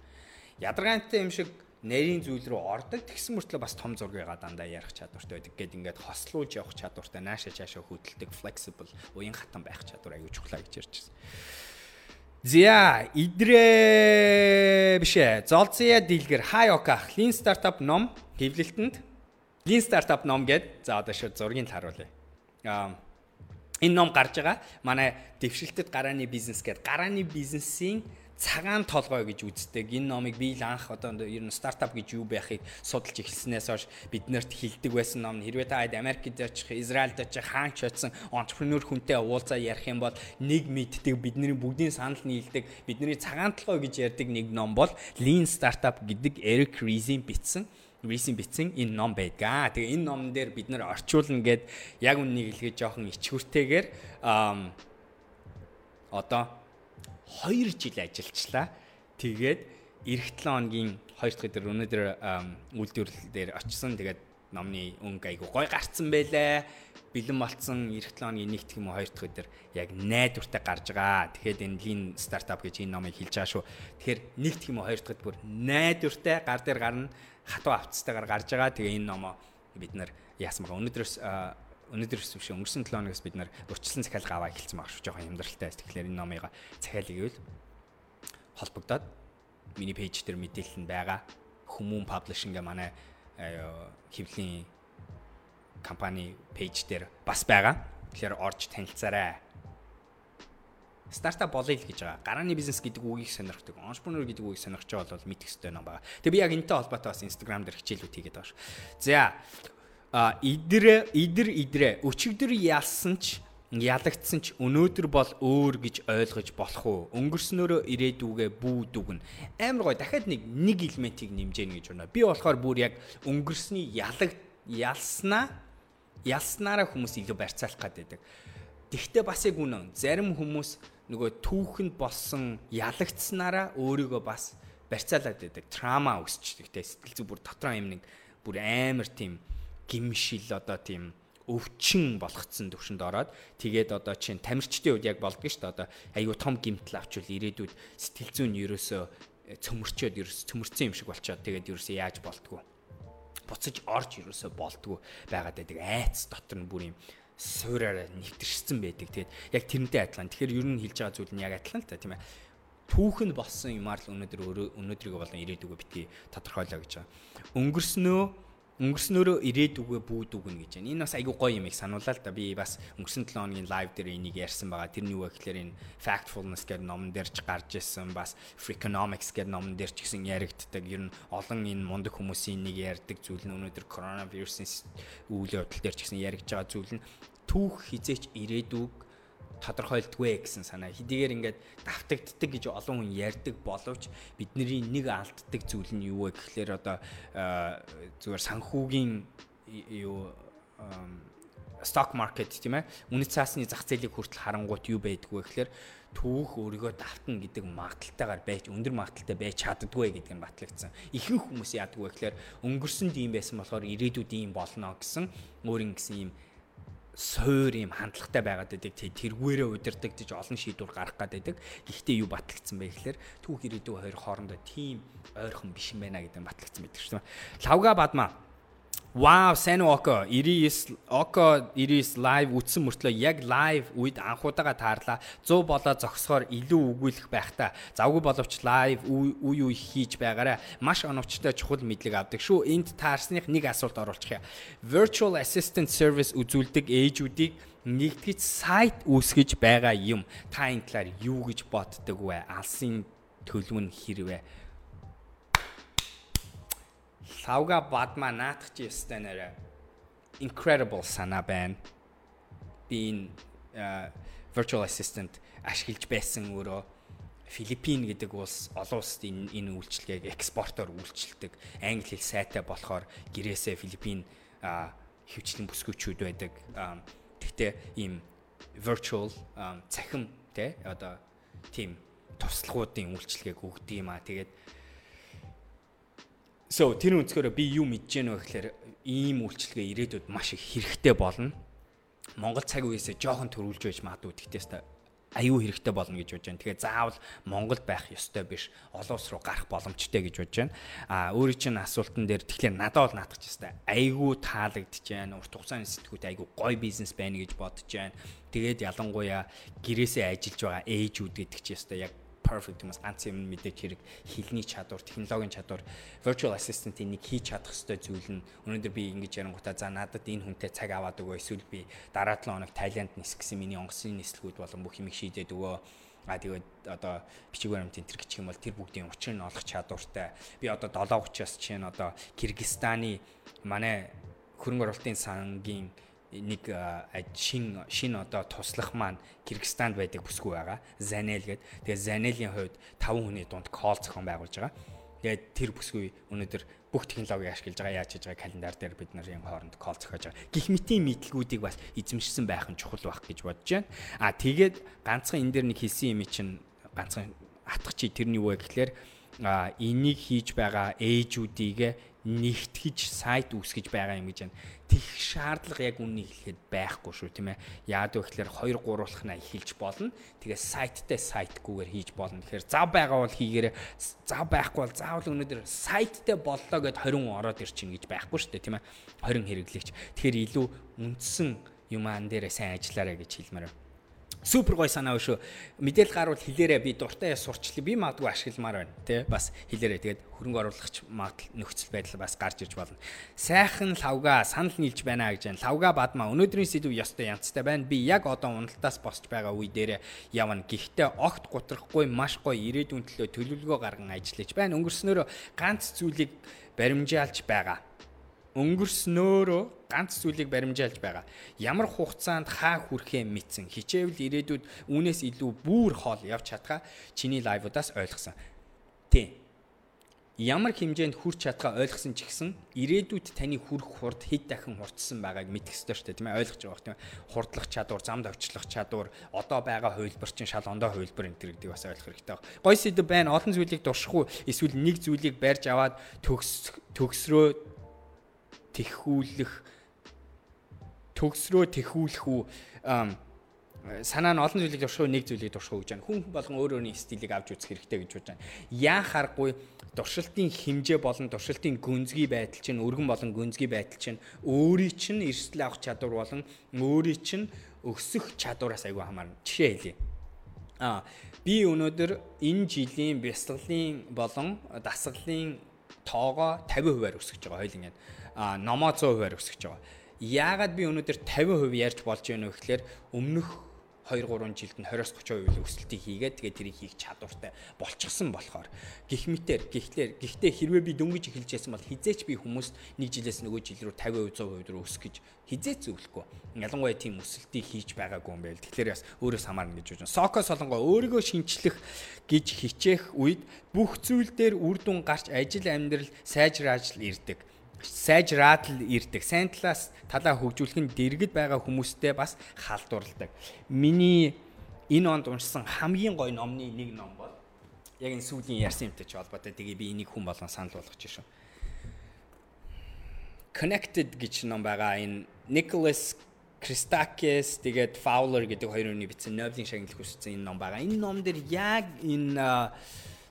Ядаргаантай юм шиг нарийн зүйл рүү ордог тэгсэн мөртлөө бас том зургыгаа дандаа ярих чадвартай байдаг гэд ингээд хослуулж явах чадвартай нааша чаашаа хөдөлдөг flexible уян хатан байх чадвар аягүй чухлаа гэж ярьчихсан. Зя идрээ бишээ золцъя дийлгэр хаяока lean startup ном хэвлэлтэнд lean startup ном гэд за одоо шууд зургийг харуулъя. Аа энэ ном гарч байгаа. Манай дэвшилтэд гарааны бизнес гэдэг гарааны бизнесийн цагаан толгой гэж үздэг. Энэ номыг би л анх одоо ер нь стартап гэж юу байхыг судалж эхэлснээс хойш биднэрт хилдэг байсан ном. Хэрвээ та Америкт очих, Израильд очих, хаанч очсон entrepreneur хүнтэй уулзаа ярих юм бол нэг мэддэг бидний бүгдийн санал нийлдэг. Бидний цагаан толгой гэж ярьдаг нэг ном бол Lean Startup гэдэг Eric Ries-ийн бичсэн Рисийн бичсэн энэ ном байдгаа. Тэгээ энэ номн дээр бид нэр орчуулна гэд яг үннийг хэлгээд жоохон ичгүртэйгээр одоо 2 жил ажиллачлаа. Тэгээд эх 7 хоногийн 2 дахь өдөр өнөөдөр үйлдвэрлэл дээр очсон. Тэгээд номны өнгө айгу гой гарцсан байлаа. Бэлэн болцсон эх 7 хоногийн 1 дэх юм уу 2 дахь өдөр яг найдвартай гарч байгаа. Тэгэхэд энэ lean startup гэж энэ номыг хэлж байгаа шүү. Тэгэхээр 1 дэх юм уу 2 дахь өдөр бүр найдвартай гар дээр гарна хатуу авцтайгаар гарч байгаа. Тэгээ энэ номоо бид нар яасан байгаа. Өнөөдрөөс өнөөдрөөс биш өнгөрсөн 7 хоногоос бид нар урьдчилан захиалга аваа эхэлсэн байгаа шүү. Жохон хямдралтай. Тэгэхээр энэ номыг захиалъя гэвэл холбогдоод миний пэйж дээр мэдээлэл нь байгаа. Хүмүүн паблишинг манай хэвлийн компани пэйж дээр бас байгаа. Тэгэхээр орж танилцаарай стартап болъё л гэж байгаа. Гарааны бизнес гэдэг үгийг сонирхдаг. Entrepreneur гэдэг үгийг сонирхож байгаа бол мэдэх хэрэгтэй юм байна. Тэгээ би яг энэтэй холбоотой бас Instagram дээр хичээлүүд хийгээд байгаа шүү. За а идэр идэр идрээ өчигдөр ялсан ч ялагдсан ч өнөөдөр бол өөр гэж ойлгож болох уу? Өнгөрснөөрөө ирээдүгээ бүүдүгнэ. Амар гой дахиад нэг нэг элементийг нэмжээнэ гэж байна. Би болохоор бүр яг өнгөрсний ялагд ялснаа ялснараа хүмүүс илүү барьцаалах гэдэг. Тэгтээ бас яг үнэн. Зарим хүмүүс нөгөө түүхэнд болсон ялагдсанараа өөрийгөө бас барьцаалаад байдаг. Трама өсчдөг те. Сэтгэл зүй бүр дотроо юм нэг бүр амар тийм гимшил одоо тийм өвчин болгоцсон төвшөнд ороод тэгээд одоо чинь тамирчдын үед яг болдгоо шүү дээ. Одоо аюу том гимтэл авчвал ирээдүйд сэтгэл зүйн ерөөсөө цөмөрчөөд ерөөс цөмөрцөн юм шиг болчоод тэгээд ерөөсөө яаж болтгоо буцаж орж ерөөсөө болтгоо байгаад байдаг. Айц дотор нь бүр юм суураараа нэвтэрсэн байдаг. Тэгээд яг тэрнтэй адилхан. Тэгэхээр ер нь хэлж байгаа зүйл нь яг адилхан л та тийм ээ. Түүхэнд болсон юмар л өнөөдөр өнөөдрийгөө болон ирээдүгөө битгий тодорхойлоо гэж байгаа. Өнгөрснөө өнгөрснөөрөө ирээдүгөө бүүд үгнэ гэж байна. Энэ бас айгүй гоё юм их сануулаа л да. Би бас өнгөрсөн 7 хоногийн лайв дээр энийг ярьсан байгаа. Тэр нь юу вэ гэхээр энэ Factfulness гэдэг номон дээр ч гарч ирсэн. Бас Freakonomics гэдэг номон дээр ч гэсэн яригддаг. Ер нь олон энэ мундаг хүмүүсийн нэг ярьдаг зүйл нь өнөөдөр коронавирусын үйл явдал дээр ч гэсэн яригдж байгаа зүйл нь түүх хизээч ирээдүг тодорхойлдгүй гэсэн санаа. Хэдийгээр ингээд давтагддаг гэж олон хүн ярьдаг боловч бидний нэг алддаг зүйл нь юу вэ гэхлээр одоо зүгээр санхүүгийн юу stock market тийм ээ үнэт цаасны зах зээлийг хүртэл харангуут юу байдгүй гэхлээр түүх өөрийгөө давтна гэдэг магадaltaгаар байж өндөр магадaltaй байж чаддгүй гэдэг нь батлагдсан. Ихэнх хүмүүс яадгүй гэхлээр өнгөрсөнд ийм байсан болохоор ирээдүйд ийм болно гэсэн өөрийн гэсэн ийм суур юм хандлагатай байгаад байдаг. Тэргүүрээ удирдаг гэж олон шийдвэр гаргах гад байдаг. Гэхдээ юу батлагдсан бэ гэхээр түүх ирээдүй хоёр хоорондоо тийм ойрхон биш юм байна гэдэг нь батлагдсан байдаг шүү дээ. Лавга бадма Вау, сайн уу Око. 99 Око 99 live үтсэн мөртлөө яг live үед анхудаага таарлаа. 100 болоо зогсохоор илүү өгүүлэх байх та. Завгүй боловч live үе үе хийж байгаарай. Маш оновчтой чухал мэдлэг авдаг шүү. Энд таарсных нэг асуулт оруулчих юм. Virtual assistant service үзүүлдэг ээжүүдийг нэгтгэж сайт үүсгэж байгаа юм. Та энэ талаар юу гэж боддог вэ? Алсын төлөв нь хэрвээ лавга бадма наатах чи өстэй нэрэ incredible санаа байна. Би энэ virtual assistant ашиглаж байсан өөрөө Филиппин гэдэг улс олон улсад энэ энэ үйлчлэгийг экспортоор үйлчилдэг. Англи хэл сайтай болохоор гэрээсээ Филиппин хөвчлэн бүсгүүчүүд байдаг. Гэхдээ ийм virtual цахим те одоо тийм туслахуудын үйлчлэгийг өгдөг юм а. Тэгээд So тэр өнцгөрөө би юу мэдэж гэнэ вэ гэхээр ийм үйлчлэгээ ирээдүйд маш их хэрэгтэй болно. Монгол цаг үеэсээ жоохон төрүүлж байж магадгүй гэхдээ аюу хэрэгтэй болно гэж бодож байна. Тэгэхээр заавал Монголд байх ёстой биш. Олон улс руу гарах боломжтой гэж бодож байна. А өөрийн чинь асуултан дээр тэгэхээр надад бол наадах ч ёстой. Аюу таалагдж байна. Урт хугацааны сэтгүүт аюу гоё бизнес байна гэж бодож байна. Тэгээд ялангуяа гэрээсээ ажиллаж байгаа ээжүүд гэдэг чи ёстой яг perfect юмас ганц юм мэдээж хэрэг хилний чадвар, технологийн чадвар, virtual assistant-ийн нэг хийж чадах хэвээр зүйл нь өнөөдөр би ингэж ярангуудаа за надад энэ хүнтэй цаг аваад өгөө эсвэл би дараа 7 хоног Тайланд нис гэсэн миний онгоцны нислэгүүд болон бүх юмыг шийдээд өгөө а тэгээд одоо бичиг баримт энэ төр гिचх юм бол тэр бүгдийн учир нь олох чадвартай. Би одоо 7:30-аас чинь одоо Кыргызстаны манай хөрөнгө оруулалтын сангийн нэг шин шин одоо туслах маань Кыргызстанд байдаг бүсгүй байгаа. Занел гэдэг. Тэгээ Занелийн хувьд 5 хүний дунд кол зохион байгуулж байгаа. Тэгээд тэр бүсгүй өнөөдөр бүх технологиг ашиглаж байгаа яаж хийж байгаа календар дээр бид нарын хооронд кол зохиож байгаа. Гэх мэтийн мэдлгүүдийг бас эзэмшсэн байх нь чухал байх гэж бодож байна. А тэгээд ганцхан энэ дээр нэг хэлсэн юм чинь ганцхан атгах чи тэрний юу вэ гэхлээр а энийг хийж байгаа ээжүүдийг нэгтгэж сайт үүсгэж байгаа юм гэж байна. Тэх шаардлага яг үннийг хэлэхэд байхгүй шүү тийм ээ. Яад вэ гэхээр 2 3-уулахнаа эхэлж болно. Тэгээ сайттай сайтгүйгээр хийж болно. Тэгэхээр зав байгаа бол хийгээрээ зав байхгүй бол заавал өнөөдөр сайттай боллоо гэд 20 ороод ирчин гэж байхгүй шүү дээ тийм ээ. 20 хэрэглэгч. Тэгэхээр илүү үндсэн юм аан дээрээ сайн ажиллаарай гэж хэлмээр байна супер гой санаа шүү. Мэдээлэл гарвал хэлээрээ би дуртай сурчлаа. Би магадгүй ашигламаар байна. Тэ бас хэлээрээ тэгээд хөрөнгө оруулагч магадл нөхцөл байдал бас гарч ирж болно. Сайхан лавга санал нийлж байна гэж байна. Лавга бадма өнөөдрийн сэдв ёстой янзтай байна. Би яг одоо уналтаас босч байгаа үе дээр явна. Гэхдээ огт гутрахгүй маш гоё ирээдүйн төлөө төлөвлөгөө гарган ажиллаж байна. Өнгөрснөөр ганц зүйлийг баримжаалж байгаа өнгөрснөөрөө ганц зүйлийг баримжаалж байгаа. Ямар хугацаанд хаа хүрэхээ мэдсэн. Хичээвэл ирээдүйд үүнээс илүү бүр хоол явж чадхаа чиний лайвуудаас ойлгосон. Тийм. Ямар хэмжээнд хүрч чадхаа ойлгосон ч гэсэн ирээдүйд таны хүрх хурд хэд дахин хурцсан байгааг мэдэх ёстой шүү дээ тийм ээ ойлгож байгаа тийм ээ хурдлах чадвар замд авчлах чадвар одоо байгаа хувилбар чинь шал ондоо хувилбар энэ гэдэг бас ойлгох хэрэгтэй байна. Гой сэдв байна олон зүйлийг дуршихгүй эсвэл нэг зүйлийг барьж аваад төгс төгсрөө тэхүүлэх төгсрөө тэхүүлэх үү санаа нь олон зүйлийг дуршгүй нэг зүйлийг дуршгүй гэж байна. Хүн болгон өөр өөрийн стилийг авч үзэх хэрэгтэй гэж бодож байна. Яа харахгүй дуршилтын хэмжээ болон дуршилтын гүнзгий байдал чинь өргөн болон гүнзгий байдал чинь өөрийн чинь эрсдэл авах чадвар болон өөрийн чинь өсөх чадвараас айгүй хамаарна. Жишээ хэлье. Аа би өнөөдөр энэ жилийн бясалгалын болон дасгалын тоогоо 50%-аар өсгөж байгаа хоёул ингээд номоо 100%-аар өсгөж байгаа. Яагаад би өнөөдөр 50% ярьж болж байна вэ гэхээр өмнөх 2 3 жилд нь 20-30% өсөлтийг хийгээд тэгээ тэрийг хийх чадвартай болчихсон болохоор гих мэтэр гихлэр гихтээ хэрвээ би дөнгөж эхэлж яасан бол хизээч би хүмүүст нэг жилээс нөгөө жил рүү 50% 100% рүү өсгөх гэж хизээч зөвлөхгүй. Ялангуяа тийм өсөлтийг хийж байгаагүй юм байл. Тэгэхээр бас өөрөөс хамаарна гэж байна. Соко солонгоо өөрийгөө шинчлэх гэж хичээх үед бүх зүйл дээр үр дүн гарч ажил амьдрал сайжрааж ирдэг сайжраад л ирдэг. Сайн талаас талаа хөгжүүлэх нь дэргэд байгаа хүмүүстэй бас халдварладаг. Миний энэ онд уншсан хамгийн гоё номны нэг ном бол яг энэ сүүлийн ярьсан юмтай ч холбоотой. Тэгээ би энийг хүн болгон санал болгож шүү. Connected гэж ном байгаа. Энэ Nicholas Christakis тэгээд Fowler гэдэг хоёр хүний бичсэн Нобелийн шагналыг хүссэн энэ ном байгаа. Энэ ном дээр яг энэ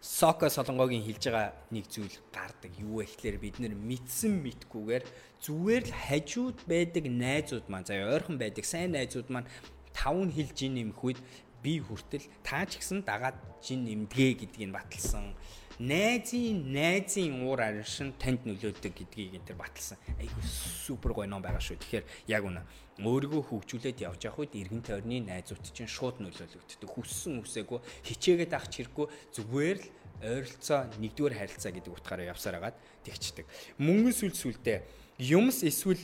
Соко солонгогийн хэлж байгаа нэг зүйл гардаг. Юу вэ гэхээр бид нэр мэдсэн мэдгүйгээр зүгээр л хажууд байдаг найзууд маань заяа ойрхон байдаг сайн найзууд маань таван хэл жин нэмэх үед би хүртэл таа ч гэсэн дагаад жин нэмдгээ гэдгийг баталсан. Найзын найзын уур аршин танд нөлөөдөг гэдгийг энэ төр баталсан. Айгу супер гоё ном байгаа шүү. Тэгэхээр яг үнэ өөрийгөө хөгжүүлээд явж явах үед эргэн тойрны найзууд чинь шууд нөлөөлөгддөг. Хүссэн үсээгүй хичээгээд авах чирэггүй зүгээр л ойролцоо нэгдүгээр харилцаа гэдэг утгаараа явсаар агаад тэгчдэг. Мөнгөн сүл сүлдээ юмс эсвэл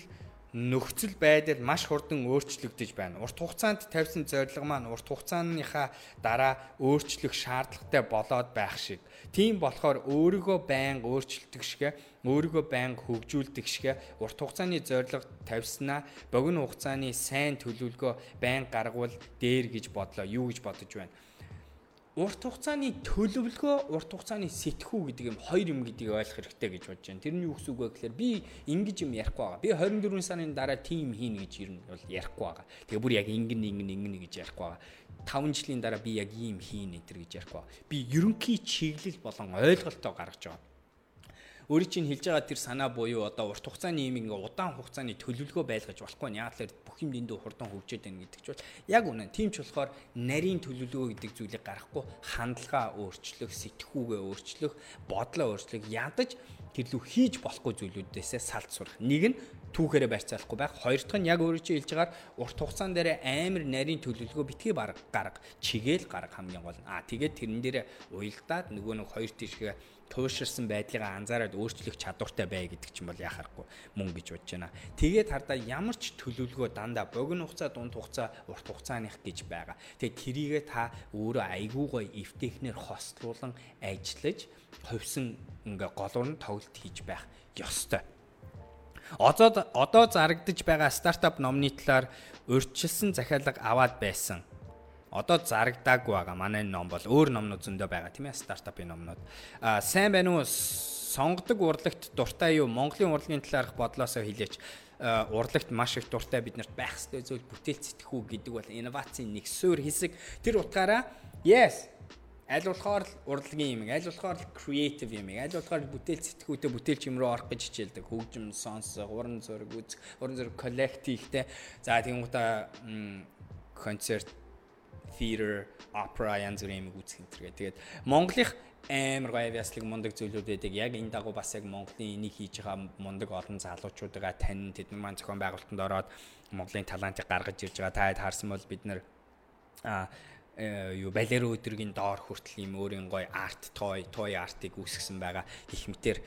нөхцөл байдал маш хурдан өөрчлөгдөж байна. Урт хугацаанд тавьсан зорилго маань урт хугацааныхаа дараа өөрчлөх шаардлагатай болоод байх шиг. Тийм болохоор өөрийгөө байнга өөрчлөлтөг шиг, өөрийгөө байнга хөгжүүлдэг шиг урт хугацааны зорилго тавьснаа богино хугацааны сайн төлөвлөгөө байнга гаргавал дээр гэж бодлоо. Юу гэж бодож байна? Урт хугацааны төлөвлөгөө, урт хугацааны сэтгүү гэдэг юм хоёр юм гэдгийг ойлгох хэрэгтэй гэж бодож байна. Тэр нь юу гэсэн үг вэ гэхээр би ингэж юм ярихгүй байгаа. Би 24 сарын дараа тим хийнэ гэж ер нь бол ярихгүй байгаа. Тэгээ бүр яг ингэн ингэн ингэн гэж ярихгүй байгаа. 5 жилийн дараа би яг ийм хийнэ энэ гэж ярихгүй байгаа. Би ерөнхий чиглэл болон ойлголтоо гаргаж байгаа өөрийн чинь хэлж байгаа тэр санаа буюу одоо урт хугацааны юм ингээ удаан хугацааны төлөвлөгөө байлгаж болохгүй. Яг л бүх юм дэндүү хурдан хөгжөөд байна гэдэг чинь яг үнэн. Тийм ч болохоор нарийн төлөвлөгөө гэдэг зүйлийг гаргахгүй хандлага өөрчлөх, сэтгхүүгээ өөрчлөх, бодлоо өөрчлөх ядаж тэр лүү хийж болохгүй зүйлүүдээсээ салж сурах. Нэг нь түүхээрээ барьцаалахгүй байх. Хоёр дахь нь яг өөрөө чи хэлж байгаа урт хугацаан дээр амар нарийн төлөвлөгөө битгий барга гарга, чигээл гарга хамгийн гол. Аа тэгээд тэрэн дээр уялдаад нөгөө нэг хоёр тишгээ тууширсан байдлыг анзаараад өөрчлөх чадвартай бай гэдэг чинь бол яхахгүй мөн гэж бодож байна. Тэгээд хардаа ямар ч төлөвлөгөө дандаа богино хугацаа, дунд хугацаа, урт хугацааных гэж байгаа. Тэгээд тэрийгээ та өөрөө айгуугой эвтэхнэр хослуулан ажиллаж хувьсан ингээ голоор нь тоглолт хийж байх ёстой. Одоо одоо зарагдаж байгаа стартап номны талаар урьдчилсан захиалга аваад байсан одоо зарагдаагүй байгаа. Манай ном бол өөр номнууд зөндөө байгаа тийм ээ стартапын номнууд. Аа сайн байна уу? Сонгодог урлагт дуртай юу? Монголын урлагийн талаарх бодлоосоо хэлээч. Урлагт маш их дуртай биднэрт байх ёстой зүйл бүтээл сэтгэхүү гэдэг бол инновацийн нэг суурь хэсэг. Тэр утгаараа yes аль болохоор урлагийн юм, аль болохоор creative юм, аль болохоор бүтээл сэтгүүтэй бүтээлч юм руу орох гэж хичээлдэг. Хөгжим, сонсох, уран зураг үз, уран зураг коллективтэй. За тийм гутаа концерт theater, opera янз бүрийн юм үзэх энэ төргээ. Тэгээд Монголынх амар гоё авиаслаг мундаг зүйлүүд байдаг. Яг энэ дагуу бас яг Монголын энийг хийж байгаа мундаг олон залуучуудаа тань тэд нар маань зохион байгуулалтанд ороод Монголын талантыг гаргаж ирж байгаа. Та харсан бол бид нар а юу балеро өдргийн доор хүртэл юм өөрийн гоё арт той той артыг үүсгэсэн байгаа их мэтэр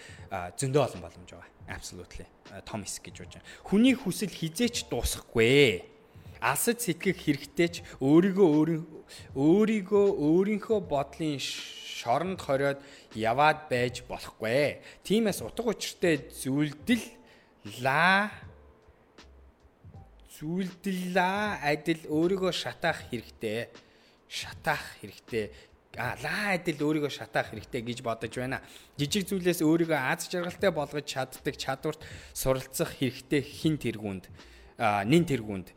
зөндөө олон боломж байгаа. Absolutely. Том хэсэг гэж бодож байна. Хүний хүсэл хизээч дуусахгүй алсаж сэтгэх хэрэгтэй ч өөрийгөө өөрийгөө өөрийнхөө бодлын шоронд хориод яваад байж болохгүй. Тиймээс утга учиртай зүйлдэл ла зүйлдэлла адил өөрийгөө шатаах хэрэгтэй. Шатаах хэрэгтэй а лаа адил өөрийгөө шатаах хэрэгтэй гэж бодож байна. Жижиг зүйлээс өөрийгөө аз жаргалтай болгож чаддаг чадварт суралцах хэрэгтэй хин тэргуунд нин тэргуунд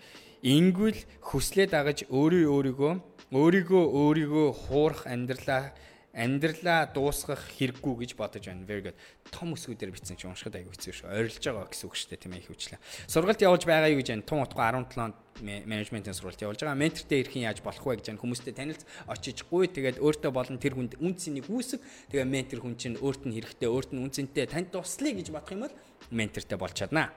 Ингүүл хүслээ дагаж өөрөө өөрийгөө өөрийгөө өөрийгөө хуурах амьдралаа амьдралаа дуусгах хэрэггүй гэж бодож байна. Very good. Том өсгүүдээр бичсэн чинь уншихад аягүй хэцүү шүү. Ойрлож байгаа гэсэн үг шүү дээ тийм ээ хөвчлээ. Сургалт явуулж байгаа юу гэж байна. Тун утга 17 онд менежментийн сургалт явуулж байгаа. Ментортэй ирэх нь яаж болох вэ гэж байна. Хүмүүстэй танилц очиж гуй тэгээд өөртөө болон тэр хүнд үнцнийг үүсэг. Тэгээ ментор хүн чинь өөрт нь хэрэгтэй, өөрт нь үнцэнтэй танд туслая гэж бодох юм бол ментортэй болж чаднаа.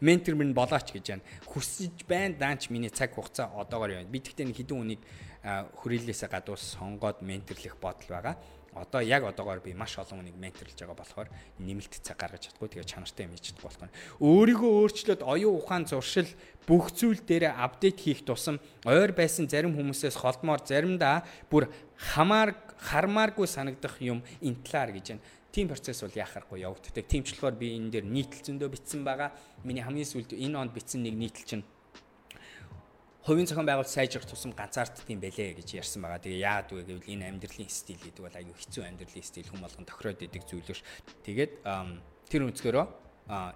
Ментор минь болооч гэж байна. Хүсэж байна даанч миний цаг хугацаа одоогоор явна. Би тэгтээ нэг хідэн үнийг хүрээлээсээ гадуус сонгоод менторлох бодол байгаа. Одоо яг одоогоор би маш олон хүнийг менторлж байгаа болохоор нэмэлт цаг гаргаж чадахгүй тэгээ чанартай юм хийж болох нь. Өөрийгөө өөрчлөөд оюун ухаан зуршил бүх зүйл дээр апдейт хийх тусам ойр байсан зарим хүмүүсээс холдмоор заримдаа бүр хамаар хармааргүй санагдах юм интлаар гэж байна. Тим процесс бол яхахгүй явагддаг. Тимчлэгээр би энэ дээр нийтлцэндөө бичсэн байгаа. Миний хамгийн сүүлд энэ онд бичсэн нэг нийтлэл чинь хувийн зохион байгуулалт сайжрах тусам ганцаарддаг юм бэлээ гэж ярьсан байгаа. Тэгээ яагаад вэ гэвэл энэ амьдралын стил гэдэг бол аюу хэцүү амьдралын стил хүм болгон тохироод идэг зүйлөөш. Тэгээд тэр өнцгөрөө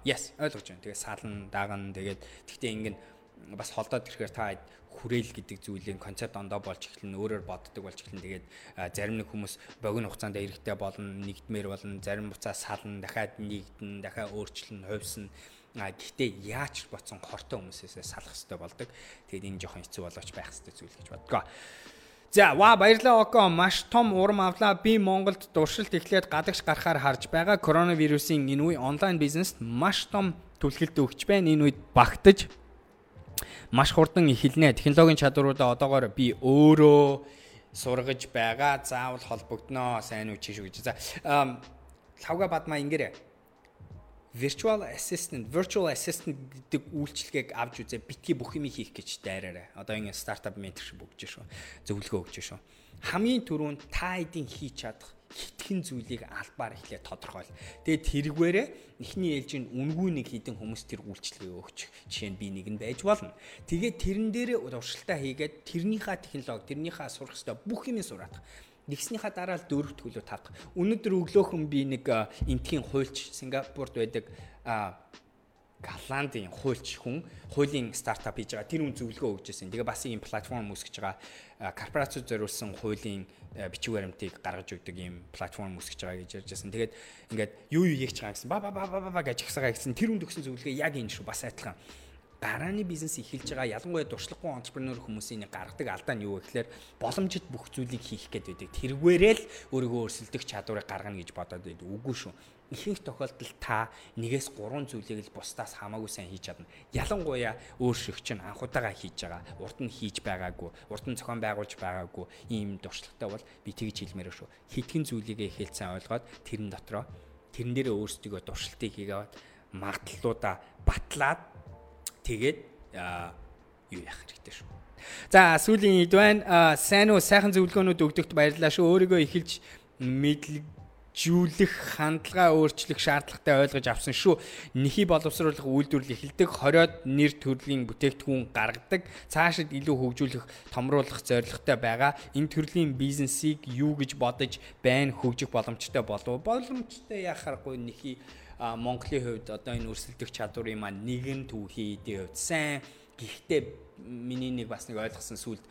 yes ойлгож байна. Тэгээ салан, даган тэгээд тэгтээ ингэн бас холдоод ирэхээр та хүрээл гэдэг зүйлийн концепт ондоо болж эхлэн өөрөөр боддог болж эхлэн тэгээд зарим нэг хүмүүс богино хугацаанд эрэхтэй болно нэгдмээр болно зарим буцаа сална дахиад нэгдэн дахиад өөрчлөн хувьсна А гэхдээ яаж боцсон хортой хүмүүсээс салах хэрэгтэй болдог. Тэгээд энэ жоохон хэцүү болооч байх хэрэгтэй зүйл гэж бодгоо. За, ва баярлалаа Око маш том урам авлаа. Би Монголд дуршилт эхлээд гадагш гарахаар харж байгаа. Коронавирусын энэ үе онлайн бизнест маш том түлхэлт өгч байна. Энэ үед багтаж маш хурдан эхэлнэ. Технологийн чадваруудаа одоогоор би өөрөө сургаж байгаа. Заавал холбогдноо. Сайн уу чиш үү гэж. За, лавга бадмаа ингэрээ virtual assistant, virtual assistant гэдэг үйлчилгээг авч үзээ битгий бүх юм хийх гэж дайраарай. Одоо ингэ стартап ментор шиг бүгж шүү. Зөвлөгөө өгч шүү. Хамгийн түрүүнд та эдийн хийж чадах хитгэн зүйлийг албаар эхлээ тодорхойл. Тэгээд тэргээрээ эхний ээлжинд үнгүй нэг хідэн хүмүүс тэр үйлчлэгээ өгч жишээ нь би нэг нь байж болно. Тэгээд тэрэн дээрээ уршилтаа хийгээд тэрнийхээ технологи, тэрнийхээ сурах ёстой бүх юмыг сураах Нэгснийхаа дараа л дөрөвт хөлөө тавдах. Өнөөдөр өглөөхөн би нэг энтхийн хуульч Сингапурт байдаг Голландын хуульч хүн хуулийн стартап хийж байгаа. Тэр хүн зөвлөгөө өгч байсан. Тэгээ бас ийм платформ үүсгэж байгаа. Корпорацид зориулсан хуулийн бичиг баримтыг гаргаж өгдөг ийм платформ үүсгэж байгаа гэж ярьж байсан. Тэгээд ингээд юу юу хийж байгаа гэсэн ба ба ба ба гэж ихсагаа гэсэн тэр хүн төгсөн зөвлөгөө яг энэ шүү. Бас адилхан гарааны бизнес эхэлж байгаа ялангуяа дуршлаггүй энтерпренeur хүмүүсийн гаргадаг алдаа нь юу вэ гэхээр боломжит бүх зүйлийг хийх гээд байдаг. Тэргээрээ л өөрийгөө өрсөлдөх чадварыг гаргана гэж бодоод байдаг. Үгүй шүү. Ихэнх тохиолдолд та нэгээс гурван зүйлийг л бусдаас хамаагүй сайн хийж чадна. Ялангуяа өөр шиг чинь анхудаага хийж байгаа. Урд нь хийж байгаагүй, урд нь зохион байгуулж байгаагүй ийм дуршлагтай бол би тэгж хэлмээр шүү. Хитгэн зүйлийг эхэлж сайн ойлгоод тэрэн дотроо тэрэн дээрээ өөрсдөө дуршилтыг хийгээд магадлалуудаа батлаад тэгээд юу яах хэрэгтэй шүү. За сүүлийн ид байна. Сайн уу сайхан зөвлөгөөнүүд өгдөгт баярлалаа шүү. Өөрийгөө эхэлж мэдлэгжүүлэх хандлага өөрчлөх шаардлагатай ойлгож авсан шүү. Нэхий боловсруулах үйлдвэрлэл эхэлдэг 20-од нэр төрлийн бүтээгдэхүүн гаргадаг. Цаашид илүү хөгжүүлэх, томруулах зорилготой байгаа. Энэ төрлийн бизнесийг юу гэж бодож байна хөгжих боломжтой болов. Боломжтой яхахгүй нэхий Монголын хувьд одоо энэ өрсөлдөх чадварын маань нэгэн түүхий эдийн хувьд сайн гэхдээ миний нэг бас нэг ойлгосон сүлд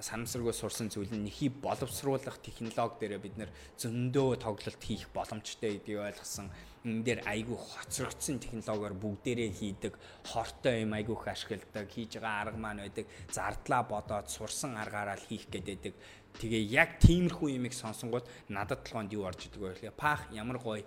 санамсаргүй сурсан зүйл нь нэхий боловсруулах технологи дээр бид нэр зөндөө тоглолт хийх боломжтой гэдгийг ойлгосон. Энэ дээр айгүй хоцрогдсон технологиор бүгдээрээ хийдэг, хортой юм айгүйх ашигладаг, хийж байгаа арга маань байдаг, зардлаа бодоод сурсан аргаараа л хийх гэдэг. Тэгээ яг тиймэрхүү юмыг сонсонгууд надад толгойд юу орж идэг вэ пах ямар гоё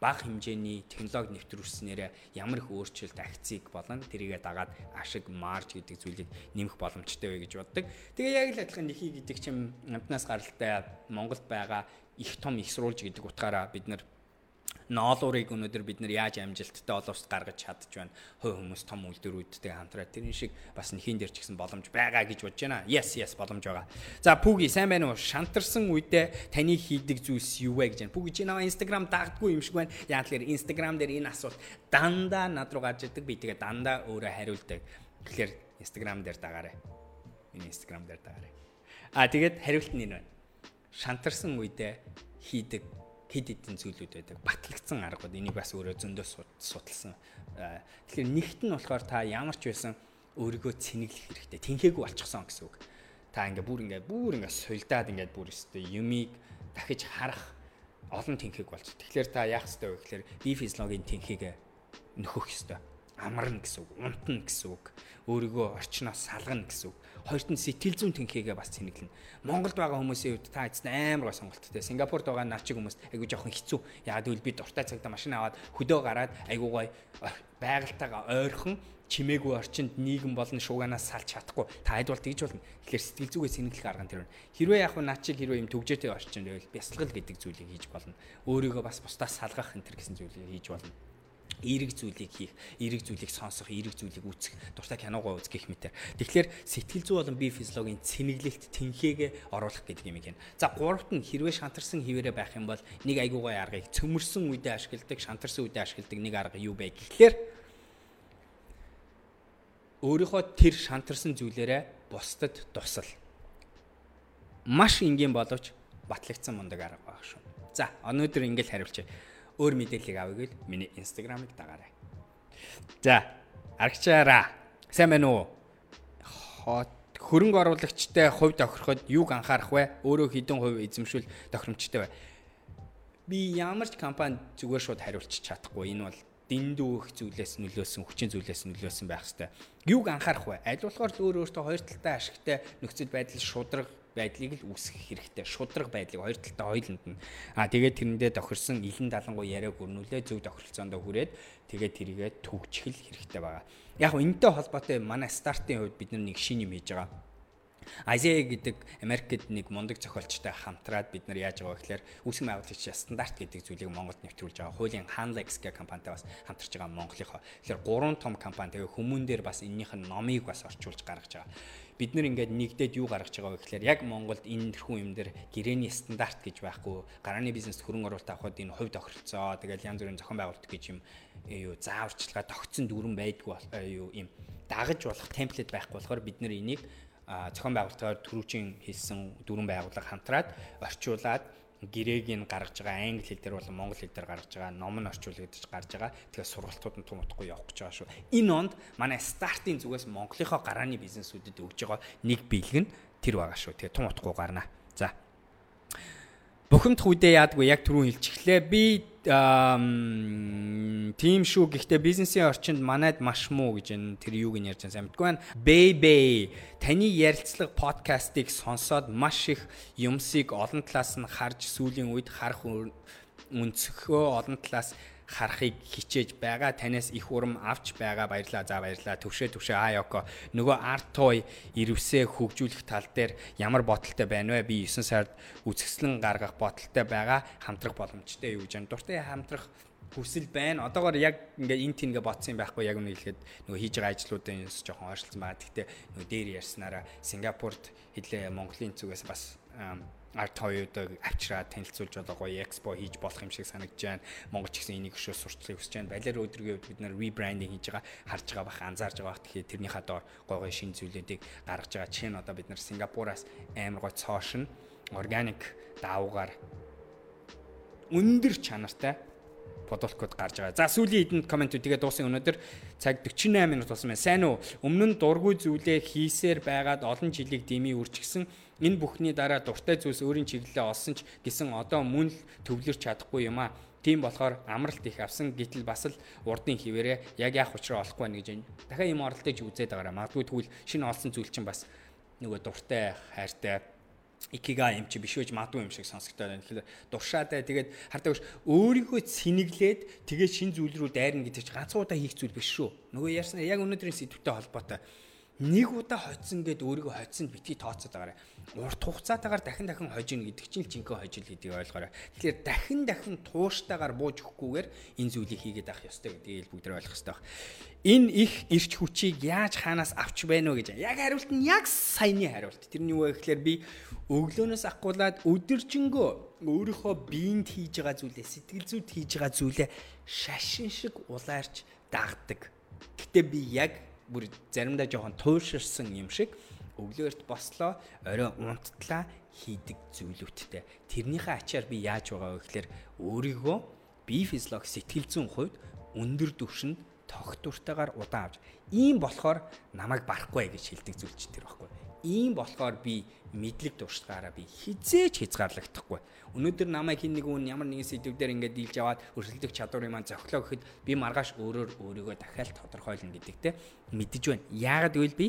бага хэмжээний технологи нэвтрүүлснээр ямар их өөрчлөлт акцийг болон тэрийгэ дагаад ашиг марж гэдэг зүйлийг нэмэх боломжтой вэ гэж боддог. Тэгээ яг л адилхан нэхий гэдэг чинь амтнаас гаралтай Монголд байгаа их том их сурвалж гэдэг утгаараа бид нар ноолуурыг өнөөдөр бид нар яаж амжилттай олоос гаргаж чадж байна. Хой хүмүүс том үйлдвэрүүдтэй хамтраад тэрэн шиг бас нэхийн дээр ч гэсэн боломж байгаа гэж бодож байна. Yes, yes боломж байгаа. За Пүги сайн байна уу? Шантарсан үедээ таны хийдэг зүйлс юу вэ гэж байна. Пүги чи наваа Instagram дагдгүй юм шиг байна. Яа тэгэхээр Instagram дээр энэ асуулт дандаа над руу гарч ирдэг. Би тэгээ дандаа өөрөө хариулдаг. Тэгэхээр Instagram дээр дагаарай. Миний Instagram дээр дагаарай. А тэгээд хариулт нь энэ байна. Шантарсан үедээ хийдэг хэд хэдэн зүйлүүд байдаг. Батлагдсан аргууд энийг бас өөрөө зөндөө судалсан. Тэгэхээр нэгт нь болохоор та ямар ч байсан өөрийгөө цэнэглэх хэрэгтэй. Тинхээгүй болчихсон гэсэн үг. Та ингээ бүр ингээ бүр ингээ сулдаад ингээ бүр өстэй юмыг дахиж харах олон тэнхийг болж. Тэгэхээр та яах ёстой вэ гэхээр би физиологийн тэнхийг нөхөх ёстой. Амарна гэсэн үг, унтна гэсэн үг. Өөрийгөө орчноос салгана гэсэн үг. Хоёрт нь сэтгэл зүйн тэнхээгээ бас цэнэглэнэ. Монголд байгаа хүмүүсийн хувьд та эцэст амар гой сонголттой. Сингапурт байгаа наачиг хүмүүс айгу жоохон хэцүү. Яг гэвэл би дуртай цагта машин аваад хөдөө гараад айгу гой байгальтайгаа ойрхон чимээгүй орчинд нийгэм болон шууганаас салж чадахгүй та хэд бол тэгж болно. Тэгэхээр сэтгэл зүгээ сэнгэлэх арга нь тэр. Хэрвээ яг наа чиг хэрвээ юм төгжөөтэй орчинд байвал бясалгал гэдэг зүйлийг хийж болно. Өөрийгөө бас бусдаас салгах энэ төр гэсэн зүйлийг хийж болно эерэг зүйлийг хийх, эерэг зүйлийг сонсох, эерэг зүйлийг үзэх, дуртай киногоо үзэх гэх мэтэр. Тэгэхээр сэтгэл зүй болон бие физиологийн цэнэглэлт тэнхээгээ оруулах гэдэг юм ийм. За гуравт нь хэрвээ шантарсан хിവэрэ байх юм бол нэг айгуугай аргыг цөмөрсөн үедээ ашигладаг, шантарсан үедээ ашигладаг нэг арга юу бэ гэхлээр өөрийнхөө тэр шантарсан зүйлээрээ бусдад тусал. Маш энгийн боловч батлагдсан мундаг арга баг шүү. За өнөөдөр ингээл хариулчих. Өөр мэдээллийг авъя гэл миний инстаграмыг дагаарай. За аргачаараа. Сайн байна уу? Хөрөнгө оруулагчтай хувь тохироход юуг анхаарах вэ? Өөрөө хэдэн хувь эзэмшүүл тохиромжтой вэ? Би ямар ч компани зүгээр шууд хариулчих чадахгүй. Энэ бол дэндүү их зүйлээс нөлөөсөн, хүчин зүйлээс нөлөөсөн байх хэвээр. Юуг анхаарах вэ? Аль болохоор л өөр өөртөө хоёр талтай ашигтай нөхцөл байдал шудраг байдлыг л үүсгэх хэрэгтэй. Шудраг байдлыг хоёр талтай хоёуланд нь. Аа тэгээд тэрэндээ тохирсон илэн далангуй яриаг өрнүүлээ зөв тохиролцоонд хүрээд тэгээд тэрийгэ төгжих хэрэгтэй байгаа. Яг энэтэй холбоотой манай стартын хувьд бид нэг шин юм хийж байгаа Азия гэдэг Америкт нэг мундаг зохиолчтой хамтраад бид нар яаж байгаа гэхээр үүсгэн байгуулагч стандарт гэдэг зүйлийг Монголд нэвтрүүлж байгаа. Хуулийн Hanlex гэх компанитай бас хамтарч байгаа Монголынхоо. Тэгэхээр гурван том компани тэгээ хүмүүн дээр бас энэнийх нь номыг бас орчуулж гаргаж байгаа бид нар ингээд нэгдээд юу гаргаж байгаа вэ гэхээр яг Монголд энэ төрхүү юм дээр гэрээний стандарт гэж байхгүй. Гарааны бизнес хөрөнгө оруулалт авахд энэ хувь тохиролцоо тэгэл янз бүрийн зохион байгуулалт гэж юм юу зааварчилгаа тогтсон дүрэн байдгүй юу юм дагаж болох темплет байхгүй болохоор бид нар энийг зохион байгуулалтаар түрүүчийн хэлсэн дөрвөн байгууллага хамтраад орчуулад гэрээг нь гаргаж байгаа англи хэл дээр болон монгол хэл дээр гаргаж байгаа ном нь орчуулагдаж гарч байгаа. Тэгэхээр сургалтууд нь том утгагүй явах гэж байгаа шүү. Энэ онд манай стартын зүгээс Монголынхоо гарааны бизнесүүдэд өгж байгаа нэг бэлэг нь тэр байгаа шүү. Тэгээ том утгагүй гарна. За бухимдах үедээ яадгүй яг түрүүн хэлчихлээ. Би тийм шүү. Гэхдээ бизнесийн орчинд манайд маш муу гэж энэ тэр юуг нь ярьж байгаа мэдгүй байна. Бэйбэ таны ярилцлага подкастыг сонсоод маш их юмсыг олон талаас нь харж сүүлийн үед харах өнцгөө олон талаас харахыг хичээж байгаа. Танаас их урам авч байгаа. Баярлалаа. За баярлалаа. Төвшөө төвшөө Аяко. Нөгөө Артой ирвсээ хөгжүүлэх тал дээр ямар бодолтой байна вэ? Би 9 сард үзэсгэлэн гаргах бодолтой байгаа. Хамтрах боломжтой юу гэж байна. Дуртай хамтрах хүсэл байна. Одоогоор яг ингээ эн тин ингээ бодсон юм байхгүй яг үнэ хэлэхэд нөгөө хийж байгаа ажлуудын юмс жоохон ойролцсон байгаа. Гэхдээ нөгөө дээр ярьснараа Сингапурт хэлээ Монголын зүгээс бас арт хоёудыг авчираад танилцуулж одоо гоё экспо хийж болох юм шиг санагдж байна. Монгол ч гэсэн энийг өшөө сурчлахыг хүсэж байна. Балер өдргийн үед бид нар ребрандинг хийж байгаа, харж байгаа бах, анзаарж байгаа бах. Тэгэхээр тэрнийхээ доор гоё гоё шинэ зүйлүүдийг гаргаж байгаа. Жишээ нь одоо бид нар Сингапураас амар гоё цоошин органик даавуугаар өндөр чанартай бодолкод гарч байгаа. За сүүлийн хэдэнд комментүүд тэгээ дуусан өнөөдөр цаг 48 минут болсон байна. Сайн уу? Өмнө нь дургүй зүйлээ хийсээр байгаад олон жилиг дэмий үржигсэн энэ бүхний дараа дуртай зүйлс өөрийн чиглэлээ олсон ч гэсэн одоо мөн л төвлөрч чадахгүй юм аа. Тийм болохоор амралт их авсан гэтэл бас л урдын хിവэрэ яг яах учраа олохгүй байна гэж дахиад юм оролтыг үзээд байгаараа. Магадгүй тэгвэл шинэ олсон зүйл чинь бас нөгөө дуртай хайртай икига юм чи биш үеж мадгүй юм шиг сонсогдоод байна. Тэгэхээр дуршаатай тэгээд хардаа биш өөрийнхөө цэнэглээд тэгээд шин зүйл рүү дайрна гэдэг чинь ганцуудаа хийх зүйл биш шүү. Нөгөө ярьсан яг өнөөдрийн сэдвтэй холбоотой нэг удаа хоцсон гэд өөрийгөө хоцсонд битгий тооцоод байгаарай. Урт хугацаатаагаар дахин дахин хожино гэдэг чинь л жинхэнэ хожил гэдгийг ойлгоорой. Тэгэхээр дахин дахин тууштайгаар бууж өгөхгүйгээр энэ зүйлийг хийгээд авах ёстой гэдгийг бүгд ойлгох ёстой баг. Энэ их ирч хүчийг яаж хаанаас авч байна вэ гэж. Яг хариулт нь яг саяны хариулт. Тэр нь юу вэ гэхээр би өглөөнөөс ахгуулаад өдөржингөө өөрийнхөө биед хийж байгаа зүйлээ сэтгэл зүйд хийж байгаа зүйлээ шашин шиг улаарч дагдаг. Гэтэ би яг бүр заримдаа жоохон тууширсан юм шиг өглөөрт бослоо орой унттлаа хийдэг зүйлүүдтэй. Тэрнийхээ ачаар би яаж байгаа вэ гэхээр өөрийгөө бие физиолог сэтгэл зүйн хувьд өндөр түвшинд тогтвортойгоор удаан авч ийм болохоор намайг барахгүй гэж хэлдэг зүйл чинь тэр байхгүй. Ийм болохоор би мэдлэг туршлагаараа би хизээч хязгаарлагдахгүй. Өнөөдөр намайг хин нэг үн ямар нэгэн сэдвээр ингээд дийлж аваад өрсөлдөх чадварын маань зохилоо гэхэд би маргааш өөрөөр өөрийгөө дахиад тодорхойлно гэдэгтэй мэдэж байна. Яагаад гэвэл би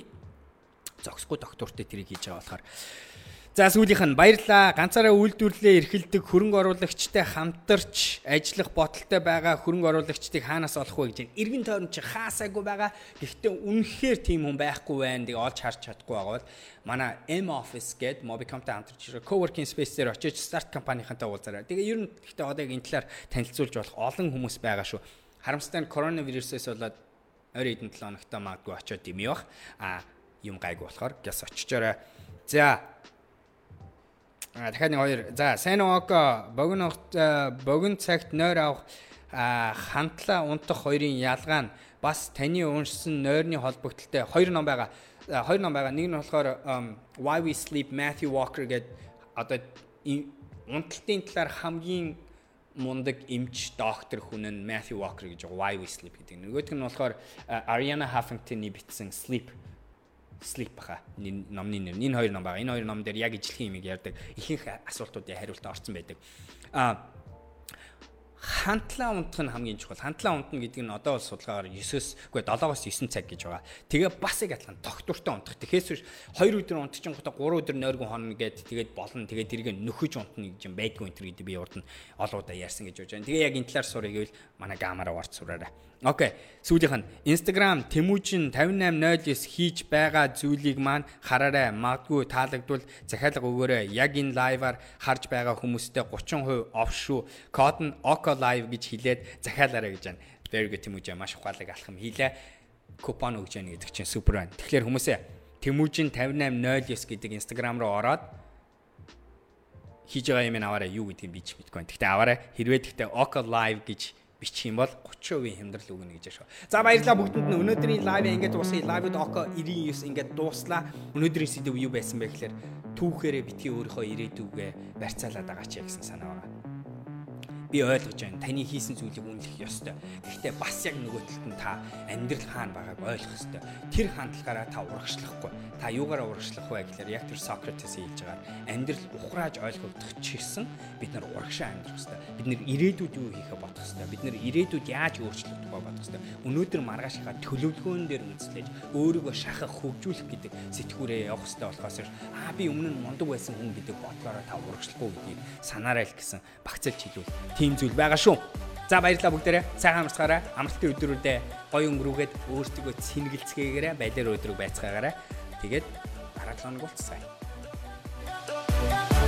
зогсохгүй доктортой тэрийг хийж байгаа болохоор За сүүлийнх нь баярлаа. Ганцаараа үйлдвэрлэлээ эрхэлдэг хөрөнгө оруулагчтай хамтарч ажиллах бодолтой байгаа хөрөнгө оруулагчдыг хаанаас олох вэ гэж байна. Иргэн тойрон чи хаасаагүй байгаа. Гэхдээ үнэхээр тийм хүн байхгүй байна. Тэг олж харж чадахгүй байгаа бол манай M Office гээд Mobicom-тай хамтарч coworking space дээр очиж старт компанийнхантай уулзаарай. Тэгээ ер нь гэхдээ одоо энэ талаар танилцуулж болох олон хүмүүс байгаа шүү. Харамсалтай нь коронавирусээс болоод ойр эдэн 7 хоногт магадгүй очиод дими бах. А юм гайгүй болохоор гэс очичоорой. За дахиад нэг хоёр. За, сайн ок богино богино цагт нойр авах хамтлаа унтах хоёрын ялгаа нь бас таны уншсан нойрны холбогдлолтой хоёр ном байгаа. Хоёр ном байгаа. Нэг нь болохоор Why We Sleep Matthew Walker гэдэг одоо унталтын талаар хамгийн мундаг эмч доктор хүн нь Matthew Walker гэж байгаа Why We Sleep гэдэг. Нөгөөх нь болохоор Ariana Huffington-ий бичсэн Sleep sleep баха. Номны нэр. Энэ хоёр ном байгаа. Энэ хоёр ном дээр яг ижлэхэн юм ярьдаг. Ихэнх асуултуудын хариулт орсон байдаг. А хантлаа унтах нь хамгийн чухал. Хантлаа унтна гэдэг нь одоо бол судалгаагаар 9-өөс үгүй 7-оос 9 цаг гэж байгаа. Тэгээ бас яг адилхан доктортой унтах. Тэгэхээс биш 2 өдөр унтчихгонгоо 3 өдөр нойргон хонно гэд тэгээд болно. Тэгээд тэрийг нөхөж унтна гэж юм байдгүй энэ төр гэдэг би урд нь олоудаа ярьсан гэж бодож байна. Тэгээ яг энэ талаар сурыг гэвэл манай гамаараа орц сураарай. Окей. Сүүлийнх нь Instagram Тэмүүжин 5809 хийж байгаа зүйлийг маань хараарай. Магадгүй таалагдвал захиалга өгөөрэй. Яг энэ лайваар харж байгаа хүмүүстээ 30% off шүү. Код нь Oco Live гэж хэлээд захиалаарай гэж байна. Very good Тэмүүжин маш ухаалаг алхам хийлээ. Купон өгж яана гэдэг чинь супер байна. Тэгэхээр хүмүүсээ Тэмүүжин 5809 гэдэг Instagram руу ороод хийж байгаа юм аваарай юу гэдгийг би ч мэдэхгүй. Гэхдээ аваарай. Хэрвээ тэгтээ Oco Live гэж бичих юм бол 30% хямдрал өгнө гэж шүү. За баярлалаа бүгдэнд нь өнөөдрийн лайв ингээд дуусгая. Лайвд око 99 ингээд дууслаа. Өнөөдрийн сэдв юу байсан бэ гэхээр түүхээрээ битгий өөрийнхөө ирээдүгээ барьцаалаад байгаа ч гэсэн санаа байна би ойлгож байна. Таны хийсэн зүйлийг үнэлэх ёстой. Гэхдээ бас яг нөгөө талд нь та амьдрал хаана байгааг ойлгох ёстой. Тэр хандлагаараа та урагшлахгүй. Та юугаараа урагшлах вэ гэхээр яг тэр Сократес хэлж байгаа амьдрал ухрааж ойлгогдох чигсэн бид нар урагшаа амьдрах ёстой. Бид нэр ирээдүйд юу хийхэ бодох ёстой. Бид нэр ирээдүйд яаж өөрчлөх тухай бодох ёстой. Өнөөдөр маргаашийнхаа төлөвлөгөөн дээр үндэслэж өөрийгөө шахах, хөгжүүлэх гэдэг сэтгүүрээ явах ёстой болохоос аа би өмнө нь мундаг байсан хүн гэдэг бодлороо та урагшлахгүй гэдгийг санаарай л гэсэн багцэлж хэлвэл тийм зүйл байгаа шүү. За баярлалаа бүгдээрээ. Сайхан амарцгаарай. Амралтын өдрүүдэд гоё өнгөрөөгээд өөртөө цэнгэлцгээгээрэй. Баялаг өдрөг байцгаагаарай. Тэгээд дараа 7 хоног болцгаая.